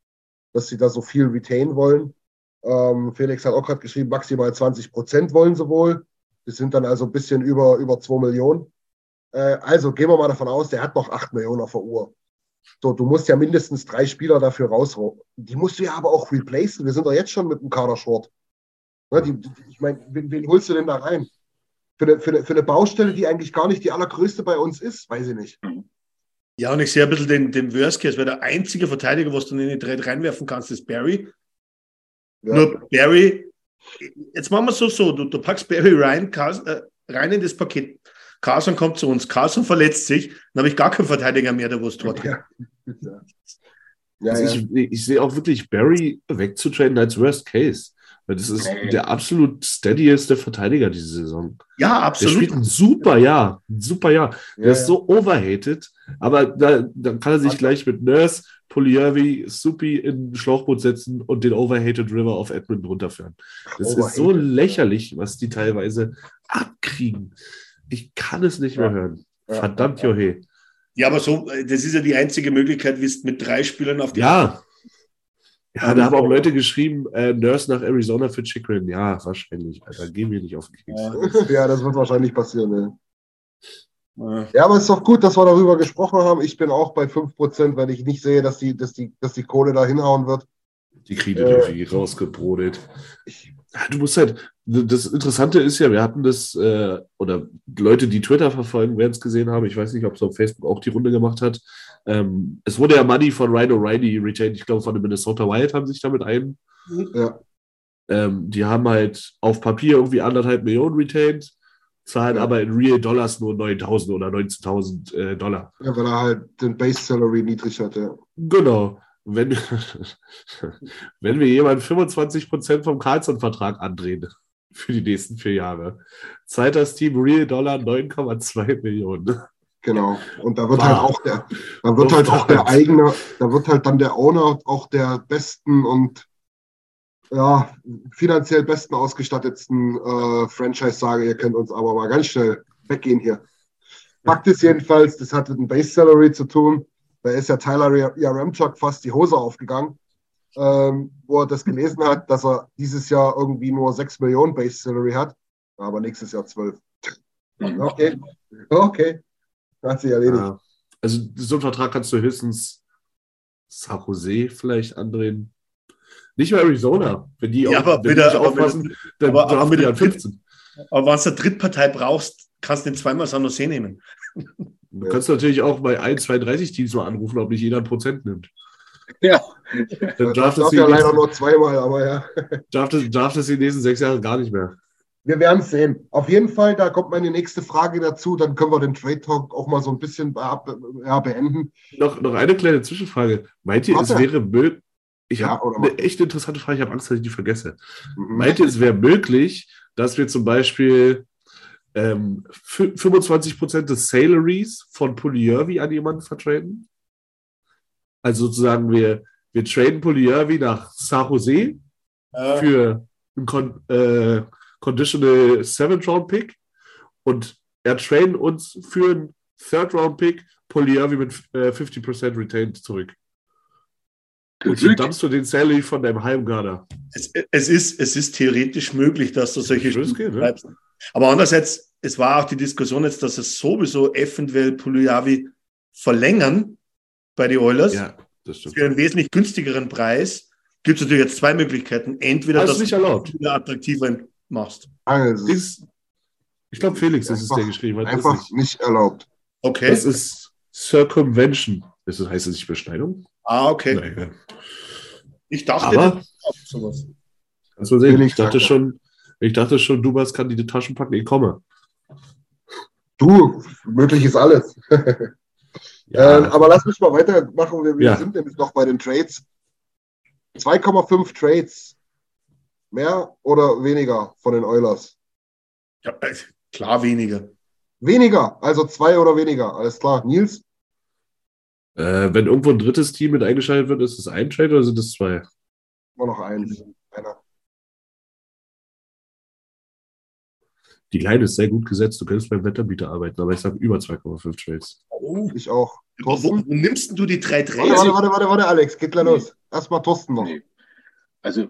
dass sie da so viel Retain wollen. Ähm, Felix hat auch gerade geschrieben, maximal 20 Prozent wollen sie wohl. Das sind dann also ein bisschen über, über 2 Millionen. Äh, also gehen wir mal davon aus, der hat noch 8 Millionen auf der Uhr. So, du musst ja mindestens drei Spieler dafür raus. Die musst du ja aber auch replacen. Wir sind doch jetzt schon mit dem Kader short. Ne, die, die, ich meine, wen, wen, holst du denn da rein? Für eine, für, eine, für eine Baustelle, die eigentlich gar nicht die allergrößte bei uns ist, weiß ich nicht. Ja, und ich sehe ein bisschen den, den Worst Case, weil der einzige Verteidiger, was du in den Trade reinwerfen kannst, ist Barry. Ja. Nur Barry, jetzt machen wir es so, so du, du packst Barry rein, Carson, äh, rein in das Paket. Carson kommt zu uns, Carson verletzt sich, dann habe ich gar keinen Verteidiger mehr, der wo es dort ja. ja. ja, also ich, ich, sehe auch wirklich Barry wegzutrainen als Worst Case. Weil das ist nee. der absolut steadyeste Verteidiger diese Saison. Ja, absolut. Der spielt ein super Jahr. Ein super Jahr. Der ja, ist so overhated, aber da, dann kann er sich gleich mit Nurse, Poliavi, Supi in ein Schlauchboot setzen und den Overhated River auf Edmonton runterführen. Das overhated. ist so lächerlich, was die teilweise abkriegen. Ich kann es nicht mehr hören. Verdammt, Johe. Ja, aber so, äh, das ist ja die einzige Möglichkeit, wie es mit drei Spielern auf die. Ja. Ja, da haben auch Leute geschrieben, äh, Nurse nach Arizona für Chikrin. Ja, wahrscheinlich. Alter, gehen wir nicht auf den Keks. Ja, das wird wahrscheinlich passieren. Ne? Ja, aber es ist doch gut, dass wir darüber gesprochen haben. Ich bin auch bei 5%, weil ich nicht sehe, dass die, dass die, dass die Kohle da hinhauen wird. Die kriegen äh, irgendwie rausgebrodelt. Ich, du musst halt, das Interessante ist ja, wir hatten das, äh, oder Leute, die Twitter verfolgen, werden es gesehen haben. Ich weiß nicht, ob es auf Facebook auch die Runde gemacht hat. Ähm, es wurde ja Money von Ryan O'Reilly retained. Ich glaube, von den Minnesota Wild haben sich damit ein. Ja. Ähm, die haben halt auf Papier irgendwie anderthalb Millionen retained, zahlen ja. aber in Real Dollars nur 9.000 oder 19.000 äh, Dollar. Ja, weil er halt den Base Salary niedrig hat, ja. Genau wenn, wenn wir jemand 25% vom Carlson-Vertrag andrehen für die nächsten vier Jahre, zahlt das Team Real Dollar 9,2 Millionen. Genau. Und da wird wow. halt auch der, da wird halt auch der eigene, da wird halt dann der Owner auch der besten und ja, finanziell besten ausgestattetsten äh, Franchise sagen, ihr könnt uns aber mal ganz schnell weggehen hier. Fakt ist jedenfalls, das hat mit dem Base Salary zu tun. Da ist ja Tyler Yaremchuk fast die Hose aufgegangen, ähm, wo er das gelesen hat, dass er dieses Jahr irgendwie nur 6 Millionen Base Salary hat, aber nächstes Jahr 12. Mhm. Okay, okay. Hat sich erledigt. Ja. Also so einen Vertrag kannst du höchstens San Jose vielleicht andrehen. Nicht mehr Arizona. Wenn die, Ja, auch, aber wenn aber aufpassen, dann aber- aber haben wir die an 15. Aber wenn du eine Drittpartei brauchst, kannst du den zweimal San Jose nehmen. Du kannst natürlich auch bei 1, 32 Teams mal anrufen, ob nicht jeder ein Prozent nimmt. Ja, Dann Das draft darf die, ja leider nächsten- nur zweimal, aber ja. draft es- draft es die nächsten sechs Jahre gar nicht mehr. Wir werden es sehen. Auf jeden Fall, da kommt meine nächste Frage dazu. Dann können wir den Trade Talk auch mal so ein bisschen beenden. Noch, noch eine kleine Zwischenfrage. Meint ihr, es Warte. wäre möglich? Ich Ja, habe eine echt interessante Frage, ich habe Angst, dass ich die vergesse. Mhm. Meint ihr, es wäre möglich, dass wir zum Beispiel ähm, fü- 25% des Salaries von Polyurvi an jemanden vertraden? Also sozusagen, wir, wir traden Polyurvi nach San Jose für einen Con äh, Conditional Seventh Round Pick und er traden uns für einen Third Round Pick Polyurvi mit äh, 50% retained zurück. Und Glück. dumpst du den Salary von deinem Heimgarder. Es, es, ist, es ist theoretisch möglich, dass du solche es Spiele gehen, ne? Aber andererseits, es war auch die Diskussion jetzt, dass es sowieso eventuell Puliavi verlängern bei den Oilers Ja, das stimmt. für einen wesentlich günstigeren Preis. Gibt es natürlich jetzt zwei Möglichkeiten. Entweder, Das dass du wieder attraktiver machst. Also, ist ich glaube, Felix ist es, der geschrieben hat. Einfach nicht erlaubt. Okay. das ist Circumvention. Das heißt das nicht Beschneidung? ah, okay. Nein, Ich dachte, Aber das ist sowas. kannst du sehen. Ich dachte schon, ich dachte schon, Dubas kann die Taschen packen. Ich komme. Du, möglich ist alles. Ja, Ähm, aber lass mich mal weitermachen. Wir, wir Ja. sind nämlich noch bei den Trades. 2,5 Trades. Mehr oder weniger von den Oilers? Ja, äh, klar weniger. Weniger, also zwei oder weniger. Alles klar. Nils? äh, wenn irgendwo ein drittes Team mit eingeschaltet wird, ist es ein Trade oder sind es zwei? Nur noch eins. Einer. Die Line ist sehr gut gesetzt. Du könntest beim Wetterbieter arbeiten, aber ich sage über 2,5 Trades. Oh. Ich auch. Wo, wo Thorsten? nimmst denn du die drei Warte, Trades? warte, warte, warte, warte, Alex. Geht gleich los. Erstmal Thorsten noch. Nee. Also,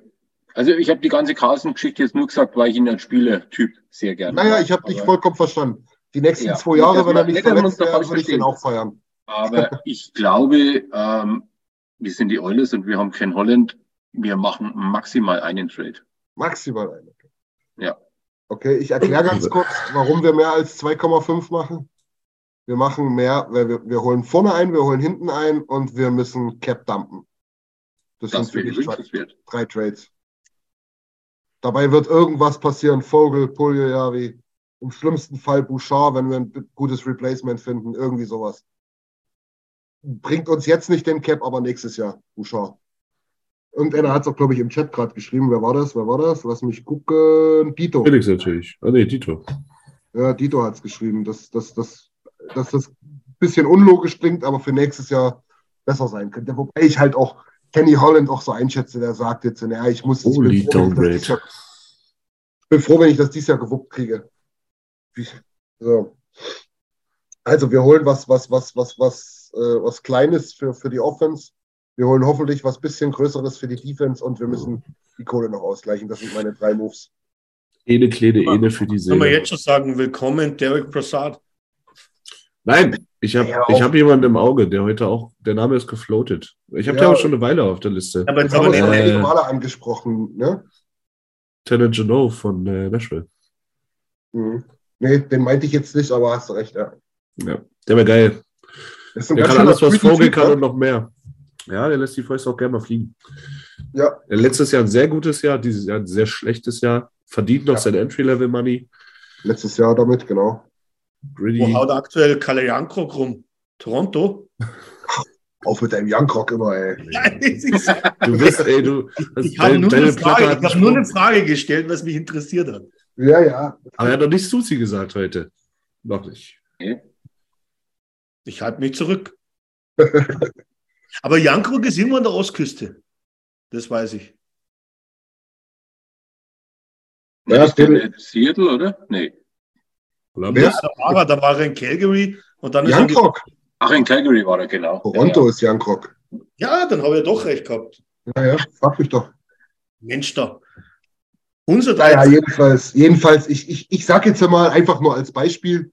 also ich habe die ganze Carlsen-Geschichte jetzt nur gesagt, weil ich ihn als Spielertyp sehr gerne Naja, ich habe dich vollkommen verstanden. Die nächsten Ja, zwei Jahre, wenn er nicht verletzt da wäre, würde ich den auch feiern. Aber ich glaube, ähm, wir sind die Oilers und wir haben Ken Holland. Wir machen maximal einen Trade. Maximal eine. Ja. Okay, ich erkläre ganz kurz, warum wir mehr als 2,5 machen. Wir machen mehr, weil wir, wir holen vorne ein, wir holen hinten ein und wir müssen Cap dumpen. Das, Das sind für mich drei Trades. Dabei wird irgendwas passieren. Vogel, Puljojavi, im schlimmsten Fall Bouchard, wenn wir ein gutes Replacement finden, irgendwie sowas. Bringt uns jetzt nicht den Cap, aber nächstes Jahr, Bouchard. Irgendeiner hat es auch, glaube ich, im Chat gerade geschrieben. Wer war das? Wer war das? Lass mich gucken. Dito. Felix natürlich. Ah, nee, Tito. Ja, Dito hat es geschrieben, dass, dass, dass, dass das ein bisschen unlogisch klingt, aber für nächstes Jahr besser sein könnte. Wobei ich halt auch Kenny Holland auch so einschätze, der sagt jetzt, ja, ich muss ich Holy bin froh, wenn ich das downgrade. dieses Jahr, ich bin froh, wenn ich das dieses Jahr gewuppt kriege. So. Also wir holen was, was, was, was, was, äh, was Kleines für, für die Offense. Wir holen hoffentlich was bisschen Größeres für die Defense und wir müssen die Kohle noch ausgleichen. Das sind meine drei Moves. Ene Kleine, Ene für die Kann man Seele. jetzt schon sagen, willkommen, Derek Prasad. Nein, ich habe Ja, ich auch. hab jemanden im Auge, der heute auch, der Name ist gefloatet. Ich habe Ja. den aber schon eine Weile auf der Liste. Aber, aber haben wir schon nicht, äh, einige Male angesprochen. Ne? Tennant Janot von äh, Nashville. Mhm. Nee, den meinte ich jetzt nicht, aber hast du recht, ja. Ja, der wäre geil. Der kann alles, was Vogel kann ne? und noch mehr. Ja, der lässt die Fäuste auch gerne mal fliegen. Ja, Äh, Letztes Jahr ein sehr gutes Jahr, dieses Jahr ein sehr schlechtes Jahr. Verdient noch Ja. sein Entry-Level-Money. letztes Jahr damit, genau. Gritty. wo haut aktuell Kalle Jankrock rum? Toronto? Auf mit deinem Youngcock immer, ey. Du bist, ey, du. Ich habe nur, eine Frage- ich hab nur eine. Frage gestellt, was mich interessiert hat. Ja, ja. Aber er hat noch nicht Susi gesagt heute. Noch nicht. Ich halte mich zurück. Aber Jankrock ist irgendwo an der Ostküste. Das weiß ich. Ja, ist in Seattle, oder? Nee. Columbus? Ja, da war er, da war er in Calgary und dann Jan Krok. Ach, in Calgary war er, genau. Toronto ja, ja. ist Jan Krok. Ja, dann habe ich doch recht gehabt. Ja, ja, frag mich doch. Mensch da. Unser naja, jedenfalls, jedenfalls, ich, ich, ich sage jetzt mal einfach nur als Beispiel,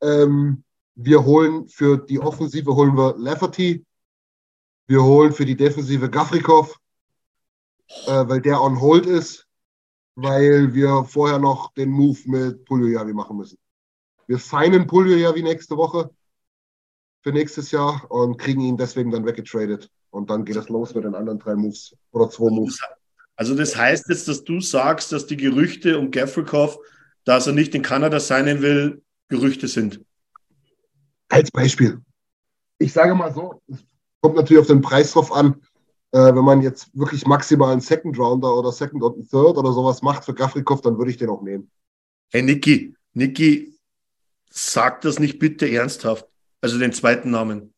ähm, wir holen für die Offensive holen wir Lafferty, wir holen für die Defensive Gafrikov, äh, weil der on hold ist, weil wir vorher noch den Move mit Puljojavi machen müssen. Wir signen Puljojavi nächste Woche für nächstes Jahr und kriegen ihn deswegen dann weggetradet. Und dann geht es los mit den anderen drei Moves oder zwei Moves. Also das heißt jetzt, dass du sagst, dass die Gerüchte um Gafrikov, dass er nicht in Kanada sein will, Gerüchte sind. Als Beispiel. Ich sage mal so, es kommt natürlich auf den Preis drauf an. Äh, wenn man jetzt wirklich maximal einen Second Rounder oder Second und Third oder sowas macht für Gafrikov, dann würde ich den auch nehmen. Hey Niki, Niki, sag das nicht bitte ernsthaft. Also den zweiten Namen.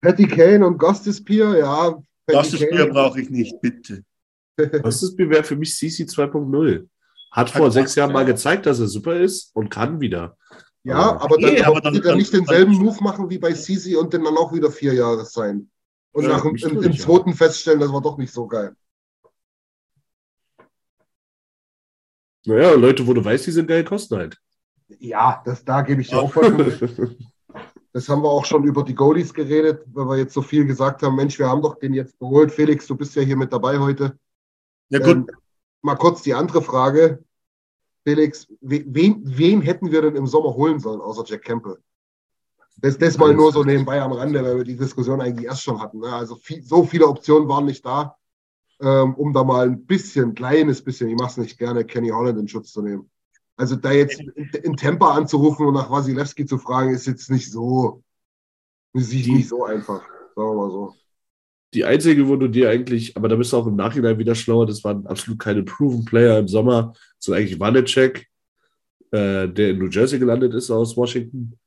Patty Kane und Gostispier, ja. Gostispier brauche ich nicht, bitte. Gostispier wäre für mich CC 2.0. Hat vor sechs Jahren mal gezeigt, dass er super ist und kann wieder. Ja, aber, aber dann, nee, aber dann, dann, nicht denselben Move machen wie bei Sisi und dann auch wieder vier Jahre sein. Und ja, nach im, im, im zweiten feststellen, das war doch nicht so geil. Naja, Leute, wo du weißt, die sind geil, kosten halt. Ja, das, da gebe ich dir auch vollkommen Das haben wir auch schon über die Goalies geredet, weil wir jetzt so viel gesagt haben. Mensch, wir haben doch den jetzt geholt. Felix, du bist ja hier mit dabei heute. Ja, gut. Ähm, mal kurz die andere Frage. Felix, wen, wen hätten wir denn im Sommer holen sollen, außer Jack Campbell? Das, das mal nur so nebenbei am Rande, weil wir die Diskussion eigentlich erst schon hatten. Ne? Also viel, so viele Optionen waren nicht da, ähm, um da mal ein bisschen, kleines bisschen, ich mache es nicht gerne, Kenny Holland in Schutz zu nehmen. Also da jetzt in Temper anzurufen und nach Wasilewski zu fragen, ist jetzt nicht so, ist nicht so einfach, sagen wir mal so. Die einzige, wo du dir eigentlich, aber da bist du auch im Nachhinein wieder schlauer, das waren absolut keine Proven Player im Sommer, so eigentlich Wanecek, äh, der in New Jersey gelandet ist aus Washington.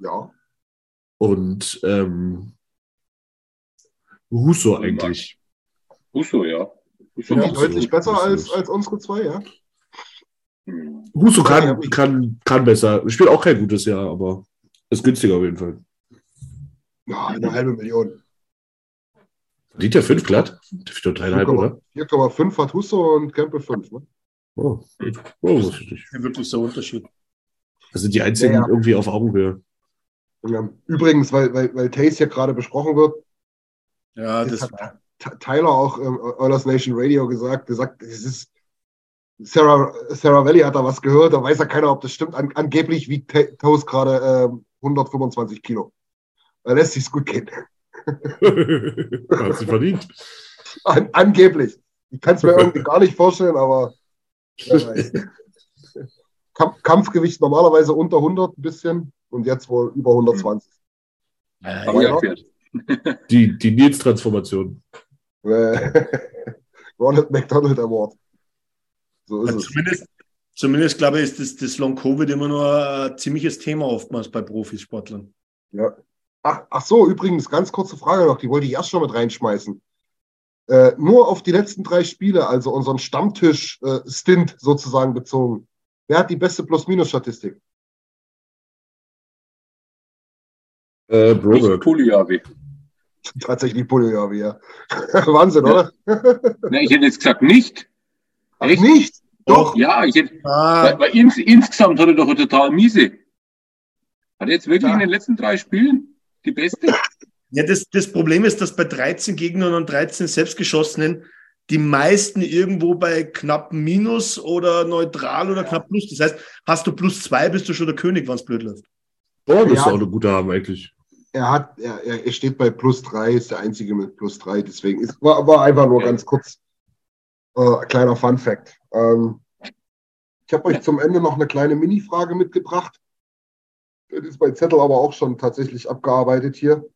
Ja. Und ähm, Russo eigentlich. Russo, ja. Russo ja, deutlich besser als, als unsere zwei, ja. Russo kann, kann, kann besser. Spielt auch kein gutes Jahr, aber ist günstiger auf jeden Fall. Ja, eine halbe Million. Verdient der 5 glatt? Der doch dreieinhalb, oder? 4,5 hat Husso und Campbell 5, ne? Oh. Oh, das ist nicht. Wirklich so Unterschied. Das sind die einzigen ja, ja. irgendwie auf Augenhöhe. Ja. Übrigens, weil, weil, weil Taze hier gerade besprochen wird, ja, das hat Tyler auch im Oilers Nation Radio gesagt, gesagt, es ist Sarah, Sarah Valley hat da was gehört, da weiß ja keiner, ob das stimmt. An, angeblich wiegt Toast gerade äh, 125 Kilo. Da lässt sich's gut gehen. hat sie verdient. An, angeblich. Ich kann es mir irgendwie gar nicht vorstellen, aber Kamp Kampfgewicht normalerweise unter 100 ein bisschen und jetzt wohl über 120. Ja, ja. Die, die Nils-Transformation. Ronald McDonald Award. So ist ja, zumindest, es. Zumindest glaube ich, ist das, das Long Covid immer nur ein ziemliches Thema oftmals bei Profisportlern. Ja. Ach, ach so, übrigens, ganz kurze Frage noch, die wollte ich erst schon mit reinschmeißen. Äh, nur auf die letzten drei Spiele, also unseren Stammtisch-Stint äh, sozusagen bezogen. Wer hat die beste Plus-Minus-Statistik? Äh, Broberg. Puliavi. Tatsächlich Puliavi, ja. Wahnsinn, ja. oder? Na, ich hätte jetzt gesagt nicht. Ach, Echt? nicht? Doch. Ja, ich hätte, ah. weil, weil ins, insgesamt hat er doch eine total miese. Hat er jetzt wirklich ja. in den letzten drei Spielen die beste? Ja, das, das Problem ist, dass bei 13 Gegnern und 13 selbstgeschossenen die meisten irgendwo bei knapp Minus oder neutral oder knapp Plus. Das heißt, hast du plus zwei, bist du schon der König, wenn es blöd läuft. Oh, das ist auch eine gute haben eigentlich. Er hat, er, er steht bei plus drei, ist der einzige mit plus drei, deswegen ist, war, war einfach nur ganz kurz äh, kleiner Fun Fact. Ähm, ich habe euch zum Ende noch eine kleine Mini-Frage mitgebracht. Das ist bei Zettel aber auch schon tatsächlich abgearbeitet hier.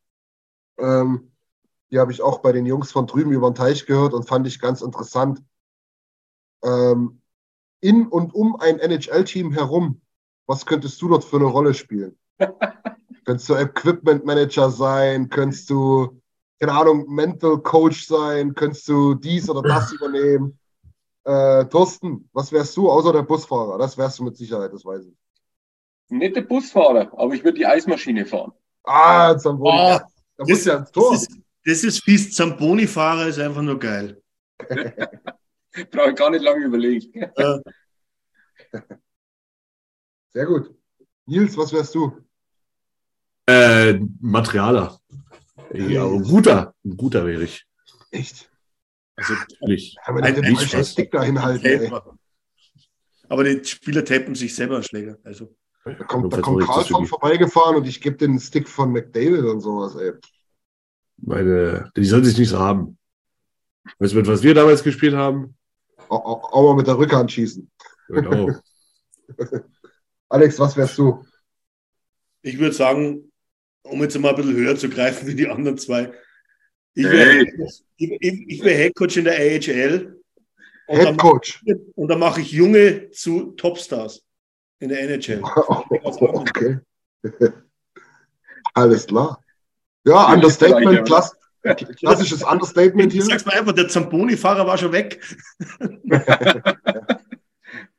Ähm, die habe ich auch bei den Jungs von drüben über den Teich gehört und fand ich ganz interessant. Ähm, in und um ein NHL-Team herum, was könntest du dort für eine Rolle spielen? könntest du Equipment Manager sein? Könntest du keine Ahnung, Mental Coach sein, könntest du dies oder das übernehmen. Äh, Thorsten, was wärst du außer der Busfahrer? Das wärst du mit Sicherheit, das weiß ich. Nicht der Busfahrer, aber ich würde die Eismaschine fahren. Ah, Zamboni. Ah, da muss Das, ja ins das, ist, das ist fies. Zamboni-Fahrer ist einfach nur geil. Brauche ich gar nicht lange überlegen. Sehr gut. Nils, was wärst du? Äh, Materialer. Ja, ein guter, ein guter wäre ich. Echt? also, Natürlich. Kann man Ein- den falschen. Stick da hinhalten, ey. aber die Spieler tapen sich selber einen Schläger. Also, Da kommt, da kommt Karl irgendwie- vorbeigefahren und ich gebe den Stick von McDavid und sowas, ey. Meine, die sollen sich nicht so haben. Weißt du, mit was wir damals gespielt haben? Auch, auch, auch mal mit der Rückhand schießen. Genau. Alex, was wärst du? ich würde sagen, um jetzt mal ein bisschen höher zu greifen wie die anderen zwei, ich Hey. wäre ich, ich, ich wär Headcoach in der AHL und Head dann, Coach. und dann mache ich Junge zu Topstars in der NHL. okay. Alles klar. Ja, Understatement, klass, klassisches Understatement Ich hier. sag's mal einfach, der Zamboni-Fahrer war schon weg.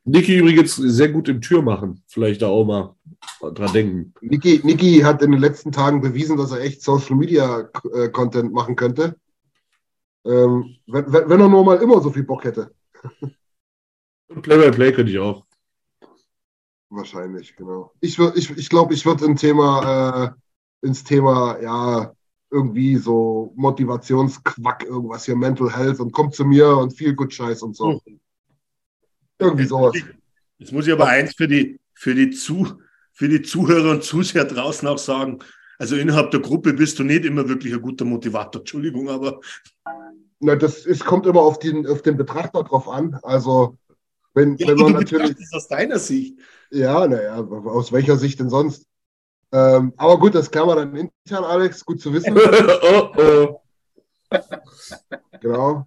Niki übrigens sehr gut im Tür machen. Vielleicht da auch mal dran denken. Niki, Niki hat in den letzten Tagen bewiesen, dass er echt Social Media äh, Content machen könnte. Ähm, wenn, wenn er nur mal immer so viel Bock hätte. Und Play-by-Play könnte ich auch. Wahrscheinlich, genau. Ich glaube, ich, ich, glaub, ich würde Thema, äh, ins Thema, ja, irgendwie so Motivationsquack, irgendwas hier, Mental Health und kommt zu mir und viel gut Scheiß und so. Irgendwie sowas. Jetzt muss ich aber eins für die, für die, Zu, für die Zuhörer und Zuseher draußen auch sagen. Also innerhalb der Gruppe bist du nicht immer wirklich ein guter Motivator. Entschuldigung, aber Na, das ist, kommt immer auf den, auf den Betrachter drauf an. Also, wenn, ja, wenn man natürlich. betrachtest aus deiner Sicht. Ja, naja, aus welcher Sicht denn sonst? Ähm, aber gut, das klären wir dann intern, Alex. Gut zu wissen. oh, oh. genau.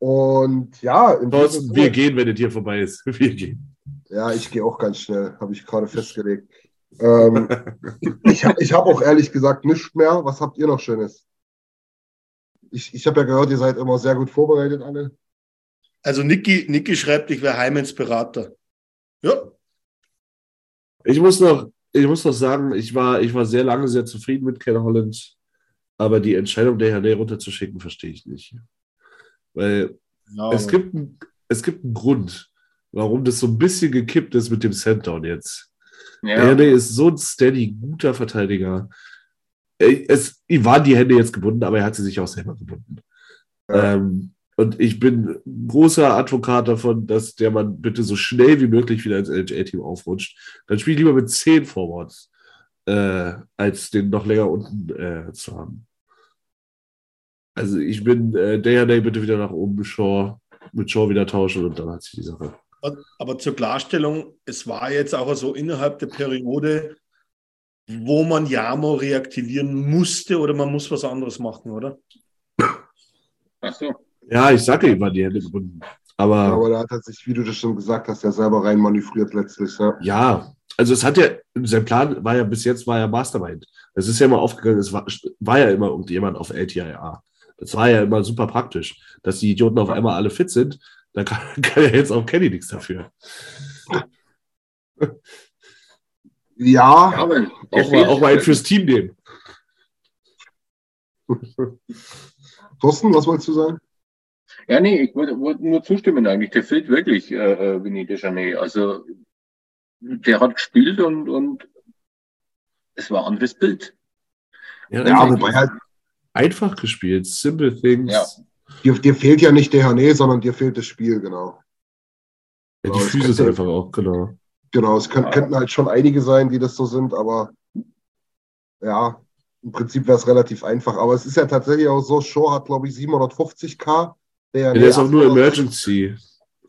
Und ja, im wir gehen, wenn der Tier vorbei ist. Wir gehen. Ja, ich gehe auch ganz schnell, habe ich gerade festgelegt. Ähm, ich habe ich hab auch ehrlich gesagt nichts mehr. Was habt ihr noch Schönes? Ich, ich habe ja gehört, ihr seid immer sehr gut vorbereitet, alle. Also Niki, Niki schreibt, ich wäre Heimens Berater. Ja, Ich muss noch, ich muss noch sagen, ich war, ich war sehr lange sehr zufrieden mit Ken Holland, aber die Entscheidung, der Herne runterzuschicken, verstehe ich nicht. Weil ja es gibt, ein, es gibt einen Grund, warum das so ein bisschen gekippt ist mit dem Sanddown jetzt. Ja. Der Herne ist so ein steady, guter Verteidiger. Äh, Es, ihm waren die Hände jetzt gebunden, aber er hat sie sich auch selber gebunden. Ja. Ähm, und ich bin großer Advokat davon, dass der Mann bitte so schnell wie möglich wieder ins NHL-Team aufrutscht. Dann spiel ich lieber mit zehn Forwards, äh, als den noch länger unten äh, zu haben. Also ich bin äh, Day Day bitte wieder nach oben, Shaw, mit Shaw wieder tauschen und dann hat sich die Sache. Aber zur Klarstellung, es war jetzt auch so innerhalb der Periode, wo man Jamo reaktivieren musste oder man muss was anderes machen, oder? Ach so. Ja, ich sage ihm, war die Hände gebunden. Aber Aber da hat er sich, wie du das schon gesagt hast, ja selber rein manövriert letztlich. Ja. Ja, also es hat ja, sein Plan war ja bis jetzt war ja Mastermind. Das ist ja immer aufgegangen, es war, war ja immer irgendjemand auf LTIA. Das war ja immer super praktisch, dass die Idioten auf einmal alle fit sind. Da kann, kann ja jetzt auch Kenny nichts dafür. Ja, Ja, Auch mal, auch mal einen fürs Team nehmen. Thorsten, was wolltest du sagen? Ja, nee, ich wollte wollte nur zustimmen eigentlich. Der fehlt wirklich, äh, äh, Vinny Deschanel. Also, der hat gespielt und, und es war ein anderes Bild. Ja, Ja, einfach, wobei halt, einfach gespielt, simple things. Ja. Dir, dir fehlt ja nicht der Hane, sondern dir fehlt das Spiel, genau. Ja, die Füße könnte- einfach auch, genau. Genau, es könnt, könnten halt schon einige sein, die das so sind, aber ja, im Prinzip wäre es relativ einfach. Aber es ist ja tatsächlich auch so, Shaw hat, glaube ich, 750k. Der, Ja, der ist auch nur 800 Emergency.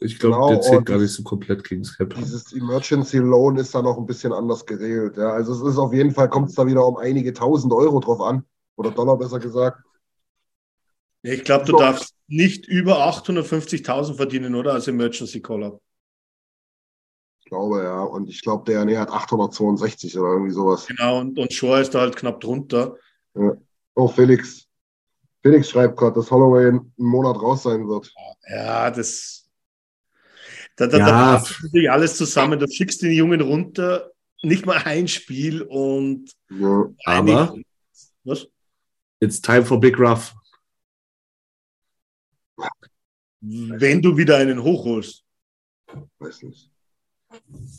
Ich glaube, Genau, der zählt gar nicht so komplett Kings Cap. Dieses Emergency Loan ist da noch ein bisschen anders geregelt. Ja. Also es ist auf jeden Fall, kommt es da wieder um einige tausend Euro drauf an. Oder Dollar besser gesagt. Ja, ich glaube, du So. darfst nicht über 850.000 verdienen, oder? Als Emergency Caller. Ich glaube, ja. Und ich glaube, der Hane hat 862 oder irgendwie sowas. Genau, und, und Shaw ist da halt knapp drunter. Oh, Felix. Felix schreibt gerade, dass Holloway einen Monat raus sein wird. Ja, das. Da, da, Ja. da passt natürlich alles zusammen. Du schickst den Jungen runter nicht mal ein Spiel und Ja. Aber was? it's time for Big Rough. Wenn du wieder einen hochholst. Weiß nicht.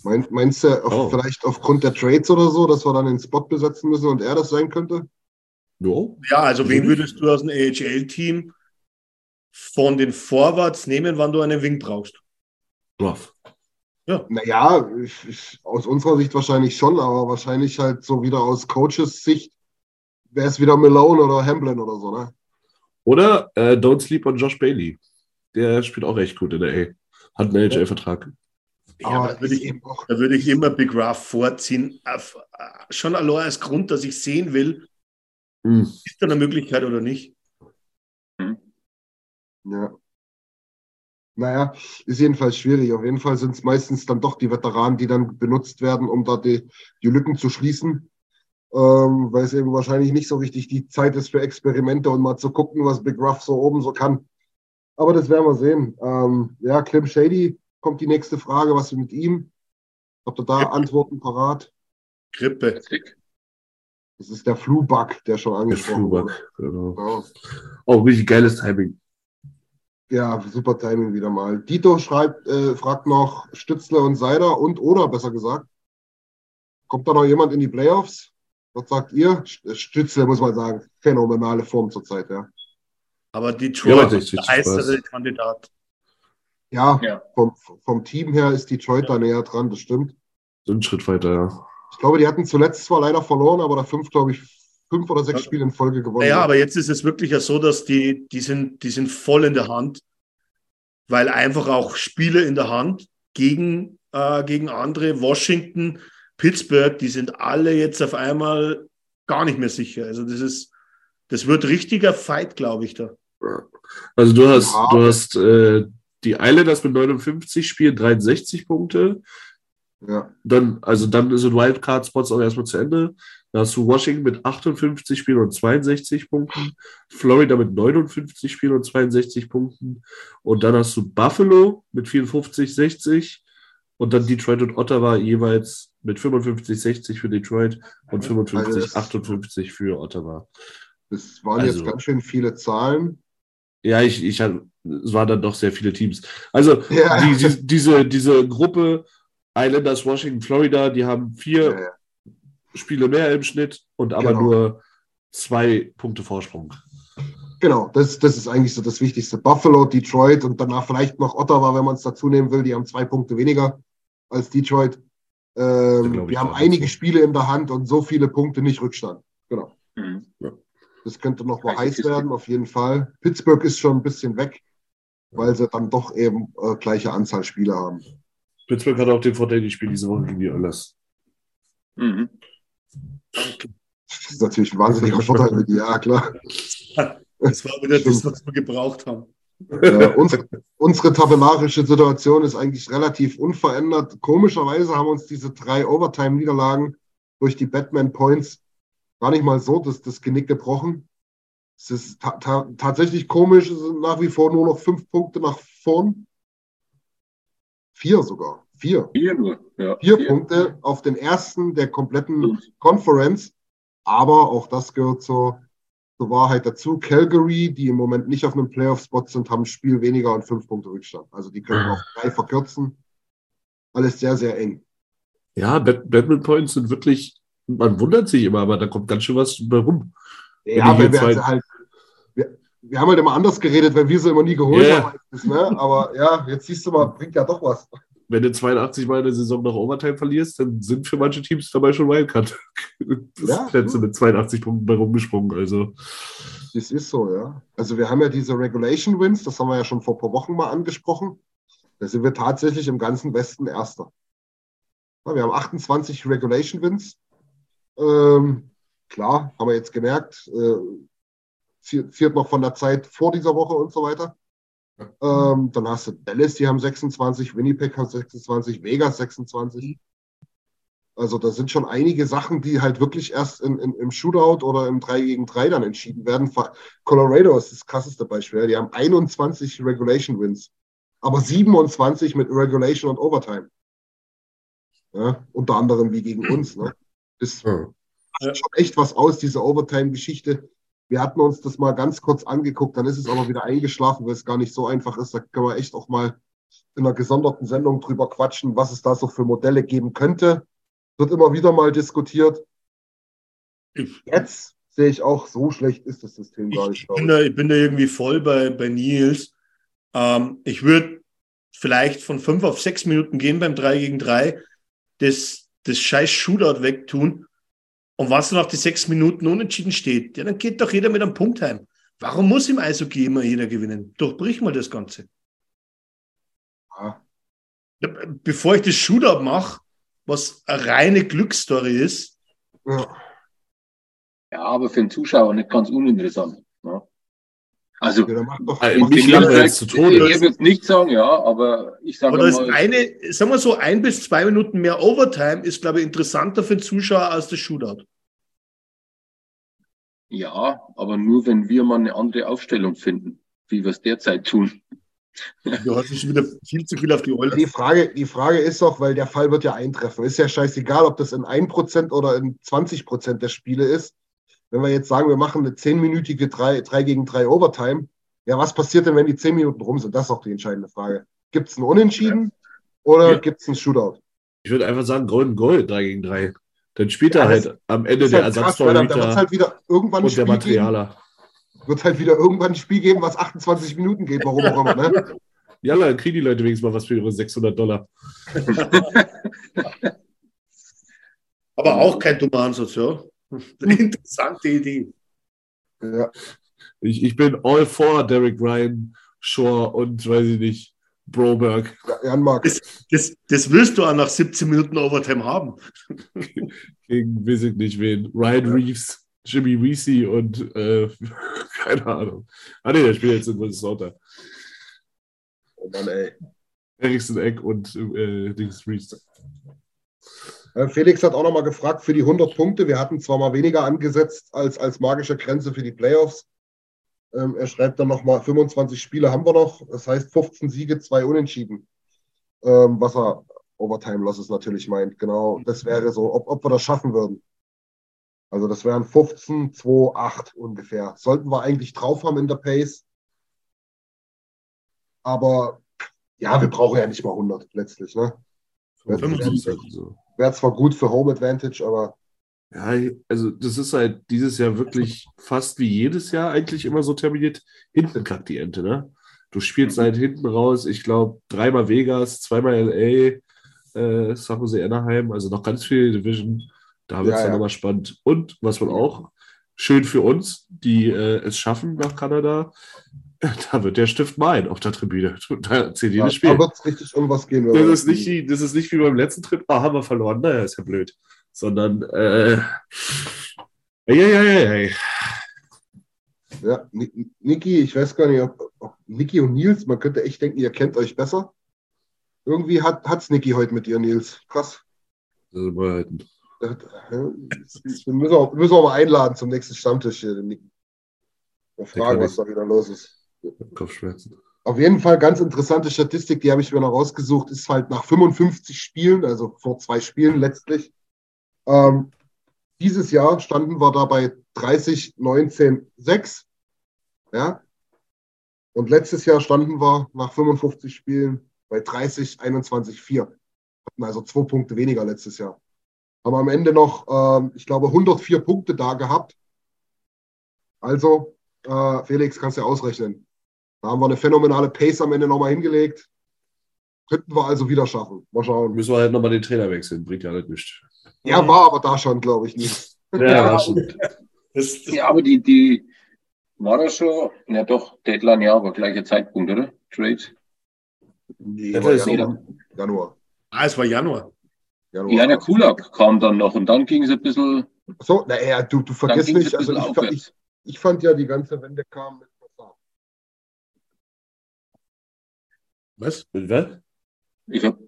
Mein, meinst du, auf, Oh. vielleicht aufgrund der Trades oder so, dass wir dann den Spot besetzen müssen und er das sein könnte? No? Ja, also wen würdest du aus dem AHL-Team von den Forwards nehmen, wann du einen Wing brauchst? Rough. Naja, ich, ich, aus unserer Sicht wahrscheinlich schon, aber wahrscheinlich halt so wieder aus Coaches Sicht wäre es wieder Malone oder Hamblin oder so, ne? Oder äh, Don't Sleep on Josh Bailey. Der spielt auch echt gut in der A. Hat einen NHL-Vertrag. Ja, da würde ich, da würde ich immer Big Ruff vorziehen. Auf, äh, schon allein als Grund, dass ich sehen will, Hm. ist da eine Möglichkeit oder nicht. ja. Naja, ist jedenfalls schwierig. Auf jeden Fall sind es meistens dann doch die Veteranen, die dann benutzt werden, um da die, die Lücken zu schließen. Ähm, weil es eben wahrscheinlich nicht so richtig die Zeit ist für Experimente und mal zu gucken, was Big Ruff so oben so kann. Aber das werden wir sehen. Ähm, ja, Clem Shady kommt die nächste Frage. Was ist mit ihm? Habt ihr da Antworten parat? Grippe. Das ist der Flu-Bug, der schon angesprochen wurde. Genau. Genau. Auch richtig geiles Timing. Ja, super Timing wieder mal. Dito schreibt, äh, fragt noch Stützle und Seider und oder besser gesagt. Kommt da noch jemand in die Playoffs? Was sagt ihr? St- Stützle muss man sagen, phänomenale Form zurzeit, ja. Aber die Ja, Detroit ist der heißere Kandidat. Ja, Ja. Vom, vom Team her ist Detroit da näher dran, das stimmt. So ein Schritt weiter, ja. Ich glaube, die hatten zuletzt zwar leider verloren, aber da fünf, glaube ich, fünf oder sechs Spiele in Folge gewonnen. Naja, aber jetzt ist es wirklich ja so, dass die, die sind, die sind voll in der Hand, weil einfach auch Spiele in der Hand gegen, äh, gegen andere, Washington, Pittsburgh, die sind alle jetzt auf einmal gar nicht mehr sicher. Also das ist, das wird richtiger Fight, glaube ich, da. Also du hast, Ja. du hast äh, die Islanders mit 59 Spielen 63 Punkte. ja. Dann, also dann sind Wildcard-Spots auch erstmal zu Ende. Dann hast du Washington mit 58 Spielen und 62 Punkten, Florida mit 59 Spielen und 62 Punkten und dann hast du Buffalo mit 54, 60 und dann Detroit und Ottawa jeweils mit 55, 60 für Detroit und 55, Also das- 58 für Ottawa. Das waren Also- jetzt ganz schön viele Zahlen. Ja, ich, ich hab, es waren dann doch sehr viele Teams. Also Ja. die, die, diese, diese Gruppe Islanders, Washington, Florida, die haben vier Ja, ja. Spiele mehr im Schnitt und aber Genau. nur zwei Punkte Vorsprung. Genau, das, das ist eigentlich so das Wichtigste. Buffalo, Detroit und danach vielleicht noch Ottawa, wenn man es dazu nehmen will. Die haben zwei Punkte weniger als Detroit. Ähm, die haben einige dazu. Spiele in der Hand und so viele Punkte nicht Rückstand. Genau. Mhm. Das könnte noch mal heiß werden, auf jeden Fall. Pittsburgh ist schon ein bisschen weg, weil sie dann doch eben äh, gleiche Anzahl Spiele haben. Pittsburgh hat auch den Vorteil, die spielen diese Woche gegen die Oilers. Mhm. Das ist natürlich ein wahnsinniger Vorteil für die, ja klar. Das war wieder das, was wir gebraucht haben. Ja, unsere, unsere tabellarische Situation ist eigentlich relativ unverändert. Komischerweise haben uns diese drei Overtime-Niederlagen durch die Batman Points gar nicht mal so das, das Genick gebrochen. Es ist ta ta tatsächlich komisch, es sind nach wie vor nur noch fünf Punkte nach vorn. Vier sogar. Vier. Vier nur. Ja, Vier Punkte auf den ersten der kompletten Und Conference. Aber auch das gehört zur, zur Wahrheit dazu. Calgary, die im Moment nicht auf einem Playoff-Spot sind, haben ein Spiel weniger und fünf Punkte Rückstand. Also die können auf drei verkürzen. Alles sehr, sehr eng. Ja, Bat Batman Points sind wirklich, man wundert sich immer, aber da kommt ganz schön was bei rum. Ja, hier wir also halt, wir, wir haben halt immer anders geredet, weil wir sie immer nie geholt Ja. haben. Ne? Aber ja, jetzt siehst du mal, bringt ja doch was. Wenn du 82 Mal in der Saison nach Overtime verlierst, dann sind für manche Teams dabei schon Wildcard. Das Ja, mit 82 Punkten bei rumgesprungen. Also, Das ist so, ja. Also wir haben ja diese Regulation Wins, das haben wir ja schon vor ein paar Wochen mal angesprochen. Da sind wir tatsächlich im ganzen Westen Erster. Wir haben 28 Regulation Wins. Ähm, klar, haben wir jetzt gemerkt, äh, zielt noch von der Zeit vor dieser Woche und so weiter. Ähm, dann hast du Dallas, die haben 26, Winnipeg hat 26, Vegas 26. Also da sind schon einige Sachen, die halt wirklich erst in, in, im Shootout oder im 3 gegen 3 dann entschieden werden. Colorado ist das krasseste Beispiel. Die haben 21 Regulation Wins, aber 27 mit Regulation und Overtime. Ja? Unter anderem wie gegen uns. Ne? Das ja. macht schon echt was aus, diese Overtime-Geschichte. Wir hatten uns das mal ganz kurz angeguckt, dann ist es aber wieder eingeschlafen, weil es gar nicht so einfach ist. Da können wir echt auch mal in einer gesonderten Sendung drüber quatschen, was es da so für Modelle geben könnte. Wird immer wieder mal diskutiert. Jetzt sehe ich auch, so schlecht ist das System gar nicht. Ich bin, da, ich bin da irgendwie voll bei, bei Nils. Ähm, ich würde vielleicht von fünf auf sechs Minuten gehen beim 3 gegen 3, das, das scheiß Shootout wegtun. Und was nach die sechs Minuten unentschieden steht, ja, dann geht doch jeder mit einem Punkt heim. Warum muss im Eishockey immer jeder gewinnen? Durchbrich mal das Ganze. Ja. Bevor ich das Shootout mache, was eine reine Glücksstory ist. Ja. ja, aber für den Zuschauer nicht ganz uninteressant. Also, ja, doch, also ich, Tode. ich würde nicht sagen, ja, aber ich sage mal. Das eine, sagen wir so, ein bis zwei Minuten mehr Overtime ist, glaube ich, interessanter für den Zuschauer als das Shootout. Ja, aber nur wenn wir mal eine andere Aufstellung finden, wie wir es derzeit tun. Du hast schon wieder viel zu viel auf die Oilers. Die Frage, die Frage ist doch, weil der Fall wird ja eintreffen. Ist ja scheißegal, ob das in 1% oder in 20% der Spiele ist. Wenn wir jetzt sagen, wir machen eine 10-minütige 3, 3 gegen 3 Overtime, ja, was passiert denn, wenn die 10 Minuten rum sind? Das ist auch die entscheidende Frage. Gibt es ein Unentschieden ja. oder ja. gibt es ein Shootout? Ich würde einfach sagen, Golden Goal 3 gegen 3. Dann spielt ja, er halt am Ende der halt Ersatztorhüter da, halt wieder irgendwann und der Materialer. Geben, wird halt wieder irgendwann ein Spiel geben, was 28 Minuten geht, warum auch immer. Ne? Ja, dann kriegen die Leute wenigstens mal was für ihre 600 Dollar. Aber auch kein dummer Ansatz, ja. Interessante Idee. Ja. Ich, ich bin all for Derek Ryan, Shore und weiß ich nicht, Broberg. Ja, Jan Das, das, das wirst du auch nach 17 Minuten Overtime haben. Gegen, weiß ich nicht wen, Ryan ja. Reeves, Jimmy Weesey und äh, keine Ahnung. Ah ne, der spielt jetzt in Minnesota. Oh Mann, ey. Ericsson Eck und äh, Dings Reeves. Äh, Felix hat auch nochmal gefragt für die 100 Punkte. Wir hatten zwar mal weniger angesetzt als, als magische Grenze für die Playoffs. Ähm, er schreibt dann nochmal, 25 Spiele haben wir noch. Das heißt 15 Siege, zwei Unentschieden. Ähm, was er Overtime Losses natürlich meint. Genau, das wäre so, ob, ob wir das schaffen würden. Also das wären 15, 2, 8 ungefähr. Sollten wir eigentlich drauf haben in der Pace. Aber ja, wir brauchen ja nicht mal 100 letztlich. Ne? Wäre zwar gut für Home Advantage, aber. Ja, also das ist halt dieses Jahr wirklich fast wie jedes Jahr eigentlich immer so terminiert. Hinten kackt die Ente, ne? Du spielst halt hinten raus, ich glaube, dreimal Vegas, zweimal LA, äh, San Jose Anaheim, also noch ganz viel Division. Da wird es ja, dann ja. nochmal spannend. Und was man auch schön für uns, die äh, es schaffen nach Kanada, da wird der Stift mein auf der Tribüne. Da zählt jedes Spiel. Da wird es richtig um was gehen. Das ist, nicht, wie, das ist nicht wie beim letzten Trip, ah, haben wir verloren, naja, ist ja blöd. Sondern, äh, ja, ja, ja, ja. Ja, Niki, ich weiß gar nicht, ob, ob Niki und Nils, man könnte echt denken, ihr kennt euch besser. Irgendwie hat es Niki heute mit dir, Nils. Krass. Also behalten. Ja, müssen, wir, müssen wir mal einladen zum nächsten Stammtisch hier, den Niki. Mal fragen, was da wieder los ist. Kopfschmerzen. Auf jeden Fall ganz interessante Statistik, die habe ich mir noch rausgesucht, ist halt nach 55 Spielen, also vor zwei Spielen letztlich. Ähm, dieses Jahr standen wir da bei 30, 19, 6. Ja. Und letztes Jahr standen wir nach 55 Spielen bei 30, 21, 4. Hatten also zwei Punkte weniger letztes Jahr. Haben am Ende noch, ähm, ich glaube, 104 Punkte da gehabt. Also äh, Felix, kannst du ja ausrechnen. Da haben wir eine phänomenale Pace am Ende nochmal hingelegt. Könnten wir also wieder schaffen. Mal schauen. Müssen wir halt nochmal den Trainer wechseln. Bringt ja halt nichts. Ja, war aber da schon, glaube ich, nicht. Ja, ja, das, ja, aber die, die war das schon, ja doch, Deadline ja, aber gleicher Zeitpunkt, oder? Trade? Nee, das war Januar. Januar. Ah, es war Januar. Januar. Ja, der Kulak kam dann noch und dann ging es ein bisschen. So, naja, du, du vergisst nicht, also ich, ich, ich fand ja, die ganze Wende kam mit Was? Mit was? Ich hab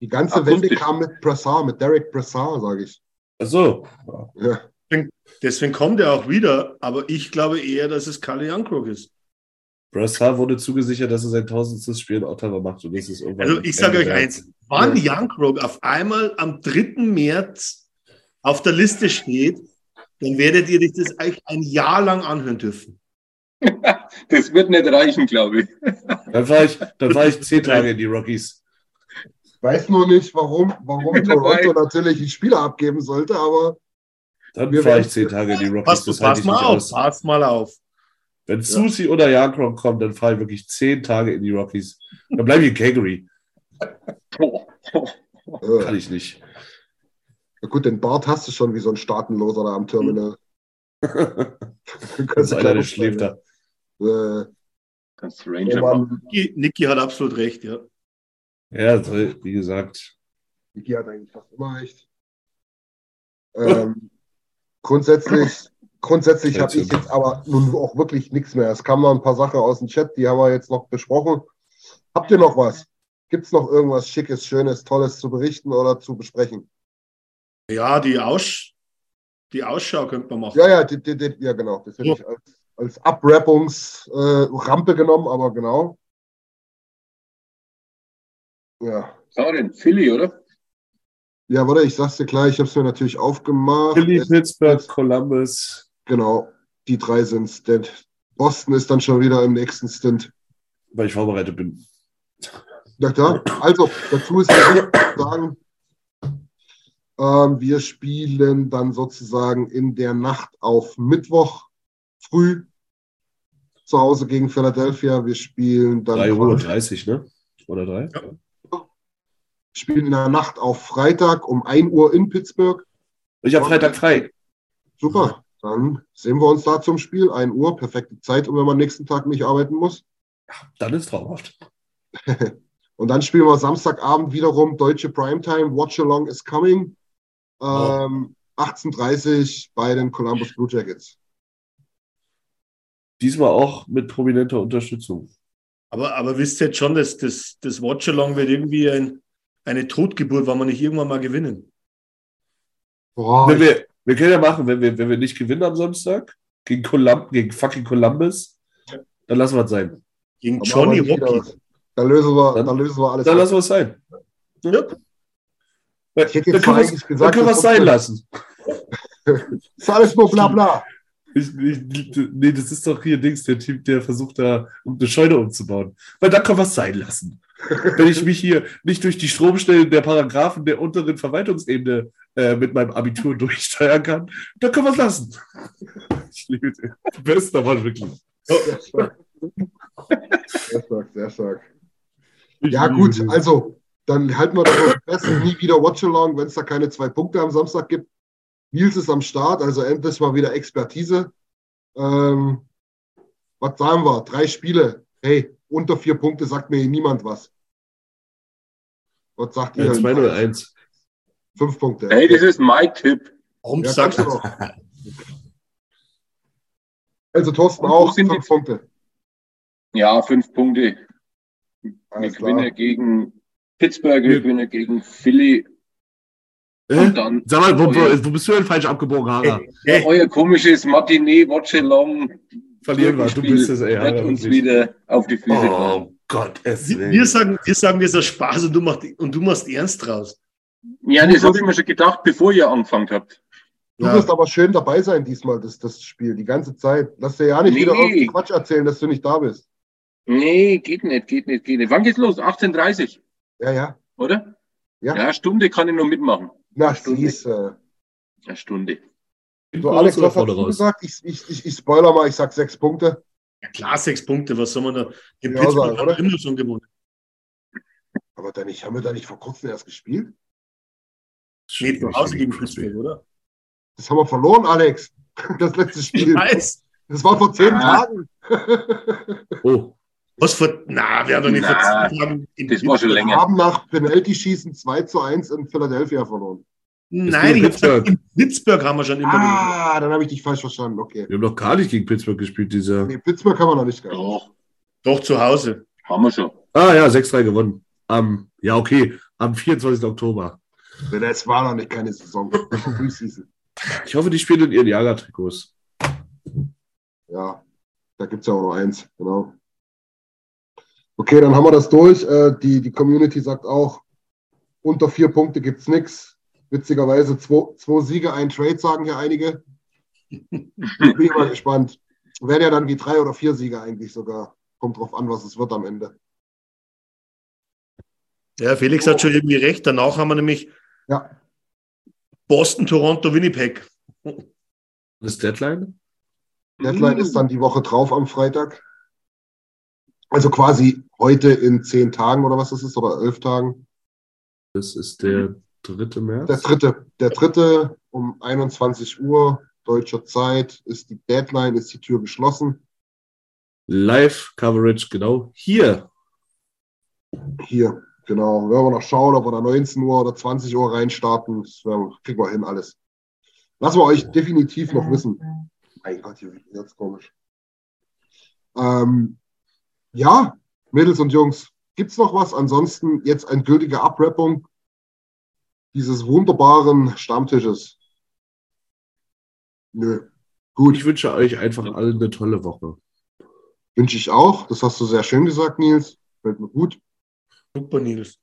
die ganze Akustisch. Wende kam mit Brassard, mit Derek Brassard, sage ich. Ach so. Ja. Deswegen kommt er auch wieder, aber ich glaube eher, dass es Kalle Youngcrook ist. Brassard wurde zugesichert, dass er sein tausendstes Spiel in Ottawa macht. Und das ist irgendwann Also ich sage euch eins, wann Youngkrog auf einmal am 3. März auf der Liste steht, dann werdet ihr euch das eigentlich ein Jahr lang anhören dürfen. Das wird nicht reichen, glaube ich. Dann fahre ich, dann fahr ich zehn Tage in die Rockies. Weiß nur nicht, warum, warum. Toronto natürlich die Spieler abgeben sollte, aber Dann Wir fahre ich zehn Tage in die Rockies. Pass, Das pass ich mal nicht auf, aus. pass mal auf. Wenn Susi oder Jankron kommen, dann fahre ich wirklich zehn Tage in die Rockies. Dann bleibe ich in Calgary. Kann ich nicht. na gut, den Bart hast du schon wie so ein Staatenloser da am Terminal. Ja einer, der schläft da. Äh, Kannst Ranger machen. Mann, Niki, Niki hat absolut recht, ja. Ja, so, wie gesagt. Niki hat eigentlich fast immer recht. Ähm, grundsätzlich grundsätzlich habe ich jetzt aber nun auch wirklich nichts mehr. Es kamen noch ein paar Sachen aus dem Chat, die haben wir jetzt noch besprochen. Habt ihr noch was? Gibt es noch irgendwas Schickes, Schönes, Tolles zu berichten oder zu besprechen? Ja, die, Aus, die Ausschau könnte man machen. Ja, ja, die, die, die, ja genau. Das hätte Ja. ich als, als Abwrappungsrampe äh, genommen, aber genau. Ja. Sauren, Philly, oder? Ja, warte, ich sag's dir gleich, ich habe es mir natürlich aufgemacht. Philly, Pittsburgh, Columbus. Genau, die drei sind's. Denn Boston ist dann schon wieder im nächsten Stint. Weil ich vorbereitet bin. Ja, klar. Also, dazu ist ja sagen, ähm, wir spielen dann sozusagen in der Nacht auf Mittwoch früh zu Hause gegen Philadelphia. Wir spielen dann 3 Uhr 30, ne? Oder 3? spielen in der Nacht auf Freitag um 1 Uhr in Pittsburgh. Ich habe Freitag frei. Super, dann sehen wir uns da zum Spiel. 1 Uhr, perfekte Zeit, um wenn man nächsten Tag nicht arbeiten muss. Dann ist traumhaft. Und dann spielen wir Samstagabend wiederum deutsche Primetime. Watch Along is coming. Ähm, 18.30 bei den Columbus Blue Jackets. Diesmal auch mit prominenter Unterstützung. Aber, aber wisst ihr jetzt schon, dass das, das Watchalong wird irgendwie ein, eine Totgeburt, weil wir nicht irgendwann mal gewinnen. Boah, Wenn wir, wir können ja machen, wenn wir, wenn wir nicht gewinnen am Samstag gegen, Colum gegen fucking Columbus, dann lassen wir es sein. Gegen dann Johnny Rocky. was. Da lösen wir, Dann- da lösen wir alles. Dann lassen wir es sein. Ja. Ich hätte Dann jetzt dann können wir es sein lassen. ist alles nur bla bla. Ich, ich, nee, das ist doch hier Dings, der Typ, der versucht da eine Scheune umzubauen. Weil dann kann was sein lassen. Wenn ich mich hier nicht durch die Stromstellen der Paragraphen der unteren Verwaltungsebene äh, mit meinem Abitur durchsteuern kann, dann können wir es lassen. Ich liebe den. Bester Mann, wirklich. Sehr stark. Sehr stark, sehr stark. Ich Ja, gut, also, dann halten wir das fest. Nie wieder Watch-Along, wenn es da keine zwei Punkte am Samstag gibt. Nils ist am Start, also endlich mal wieder Expertise. Ähm, was sagen wir? Drei Spiele. Hey, unter vier Punkte sagt mir niemand was. Was sagt ihr? Ja, 201. Fünf Punkte. Hey, das ist mein Tipp. Warum Ja, sagst du doch. Also Thorsten auch sind fünf die- Punkte. Ja, fünf Punkte. Gewinnen klar. gegen Pittsburgh, wir gewinnen gegen Philly. Äh? Und dann Sag mal, wo, wo, wo bist du denn falsch abgebogen, Hara? Hey, euer komisches Matinee, Watch Along. Verlieren wir. Du bist es, ey. Wird Hara, uns wirklich. wieder auf die Füße. Oh Gott, es wir, wir, sagen, wir sagen, das ist Spaß und du, machst, und du machst ernst draus. Ja, das habe ich mir schon gedacht, bevor ihr angefangen habt. Du Ja. wirst aber schön dabei sein diesmal, das, das Spiel, die ganze Zeit. Lass dir ja nicht Nee. wieder irgendeinen Quatsch erzählen, dass du nicht da bist. Nee, geht nicht, geht nicht, geht nicht. Wann geht's los? 18.30 Ja, ja. oder? Ja. Ja, Stunde kann ich noch mitmachen. Na, Stunde. siehst äh, Eine Stunde. So, Alex, was hast du gesagt? Ich, ich, ich, ich spoiler mal, ich sag sechs Punkte. Ja, klar, sechs Punkte, was soll man da? Den Ja, Pittsburgh haben immer schon gewonnen. Aber dann nicht, haben wir da nicht vor kurzem erst gespielt? Nee, zu Hause gegen Pittsburgh, oder? Das haben wir verloren, Alex. Das letzte Ich Spiel. weiß. Das war vor zehn Ah. Tagen. Oh, Was vor, na, wir haben doch nicht Na, vor in das war schon Wir länger. haben nach Penalty-Schießen 2 zu 1 in Philadelphia verloren. Nein, hab gesagt, in Pittsburgh haben wir schon immer gewonnen. Ah, dann habe ich dich falsch verstanden. Okay. wir haben noch gar nicht gegen Pittsburgh gespielt, dieser. Nee, Pittsburgh haben wir noch nicht gehabt. Doch, Doch, zu Hause. haben wir schon. Ah ja, 6-3 gewonnen. Am, ja, okay, am 24. Oktober. Das war noch nicht keine Saison. Ich hoffe, die spielen in ihren Jagertrikots. Ja, da gibt es ja auch noch eins. Genau. Okay, dann haben wir das durch. Äh, die, die Community sagt auch, unter vier Punkte gibt es nichts. Witzigerweise zwei, zwei Siege, ein Trade, sagen hier einige. Bin ich mal gespannt. Wären ja dann wie drei oder vier Siege eigentlich sogar. Kommt drauf an, was es wird am Ende. Ja, Felix hat schon irgendwie recht. Danach haben wir nämlich ja. Boston, Toronto, Winnipeg. Das Deadline? Deadline ist dann die Woche drauf am Freitag. Also quasi heute in zehn Tagen oder was das ist, oder elf Tagen. Das ist der dritte März. Der dritte, der dritte um 21 Uhr deutscher Zeit ist die Deadline, ist die Tür geschlossen. Live-Coverage, genau hier. Hier, genau. Werden wir noch schauen, ob wir da 19 Uhr oder 20 Uhr reinstarten. Das kriegen wir hin alles. Lassen wir euch definitiv noch wissen. Mein Gott, hier wird jetzt komisch. Ähm, ja, Mädels und Jungs, gibt es noch was? Ansonsten jetzt eine gültige Abrappung dieses wunderbaren Stammtisches. Nö. Gut. Ich wünsche euch einfach allen eine tolle Woche. Wünsche ich auch. Das hast du sehr schön gesagt, Nils. Fällt mir gut. Super, Nils.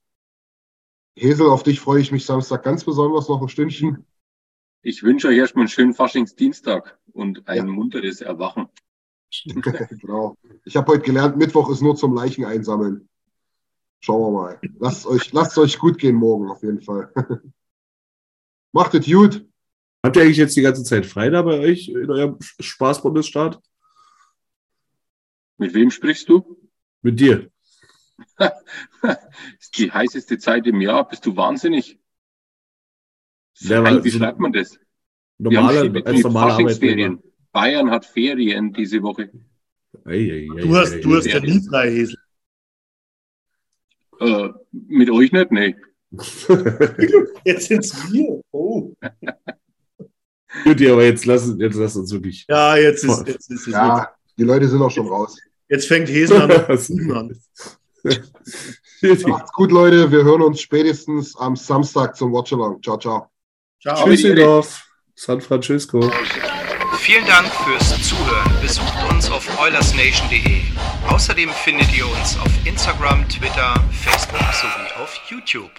Hesel, auf dich freue ich mich Samstag ganz besonders noch ein Stündchen. Ich wünsche euch erstmal einen schönen Faschingsdienstag und ein ja. munteres Erwachen. genau. Ich habe heute gelernt, Mittwoch ist nur zum Leichen einsammeln. Schauen wir mal. Lasst euch, lasst euch gut gehen morgen auf jeden Fall. Macht es gut. Habt ihr eigentlich jetzt die ganze Zeit frei da bei euch in eurem Spaßbundesstaat? Mit wem sprichst du? Mit dir. ist die heißeste Zeit im Jahr. Bist du wahnsinnig? Ja, Nein, wie so schreibt man das? Normale, als normale Arbeitnehmer. Bayern hat Ferien diese Woche. Ei, ei, ei, du hast, du hast ja nie frei, Hesel. Äh, mit euch nicht? Nee. jetzt sind's wir. Oh. Gut, aber jetzt lass, jetzt lass uns wirklich. Ja, jetzt ist, jetzt ist es. Ja, die Leute sind auch schon raus. Jetzt fängt Hesel an. Macht's gut, Leute. Wir hören uns spätestens am Samstag zum Watchalong. Ciao, ciao. Ciao. Tschüsseldorf. San Francisco. Vielen Dank fürs Zuhören. Besucht uns auf oilersnation.de. Außerdem findet ihr uns auf Instagram, Twitter, Facebook sowie auf YouTube.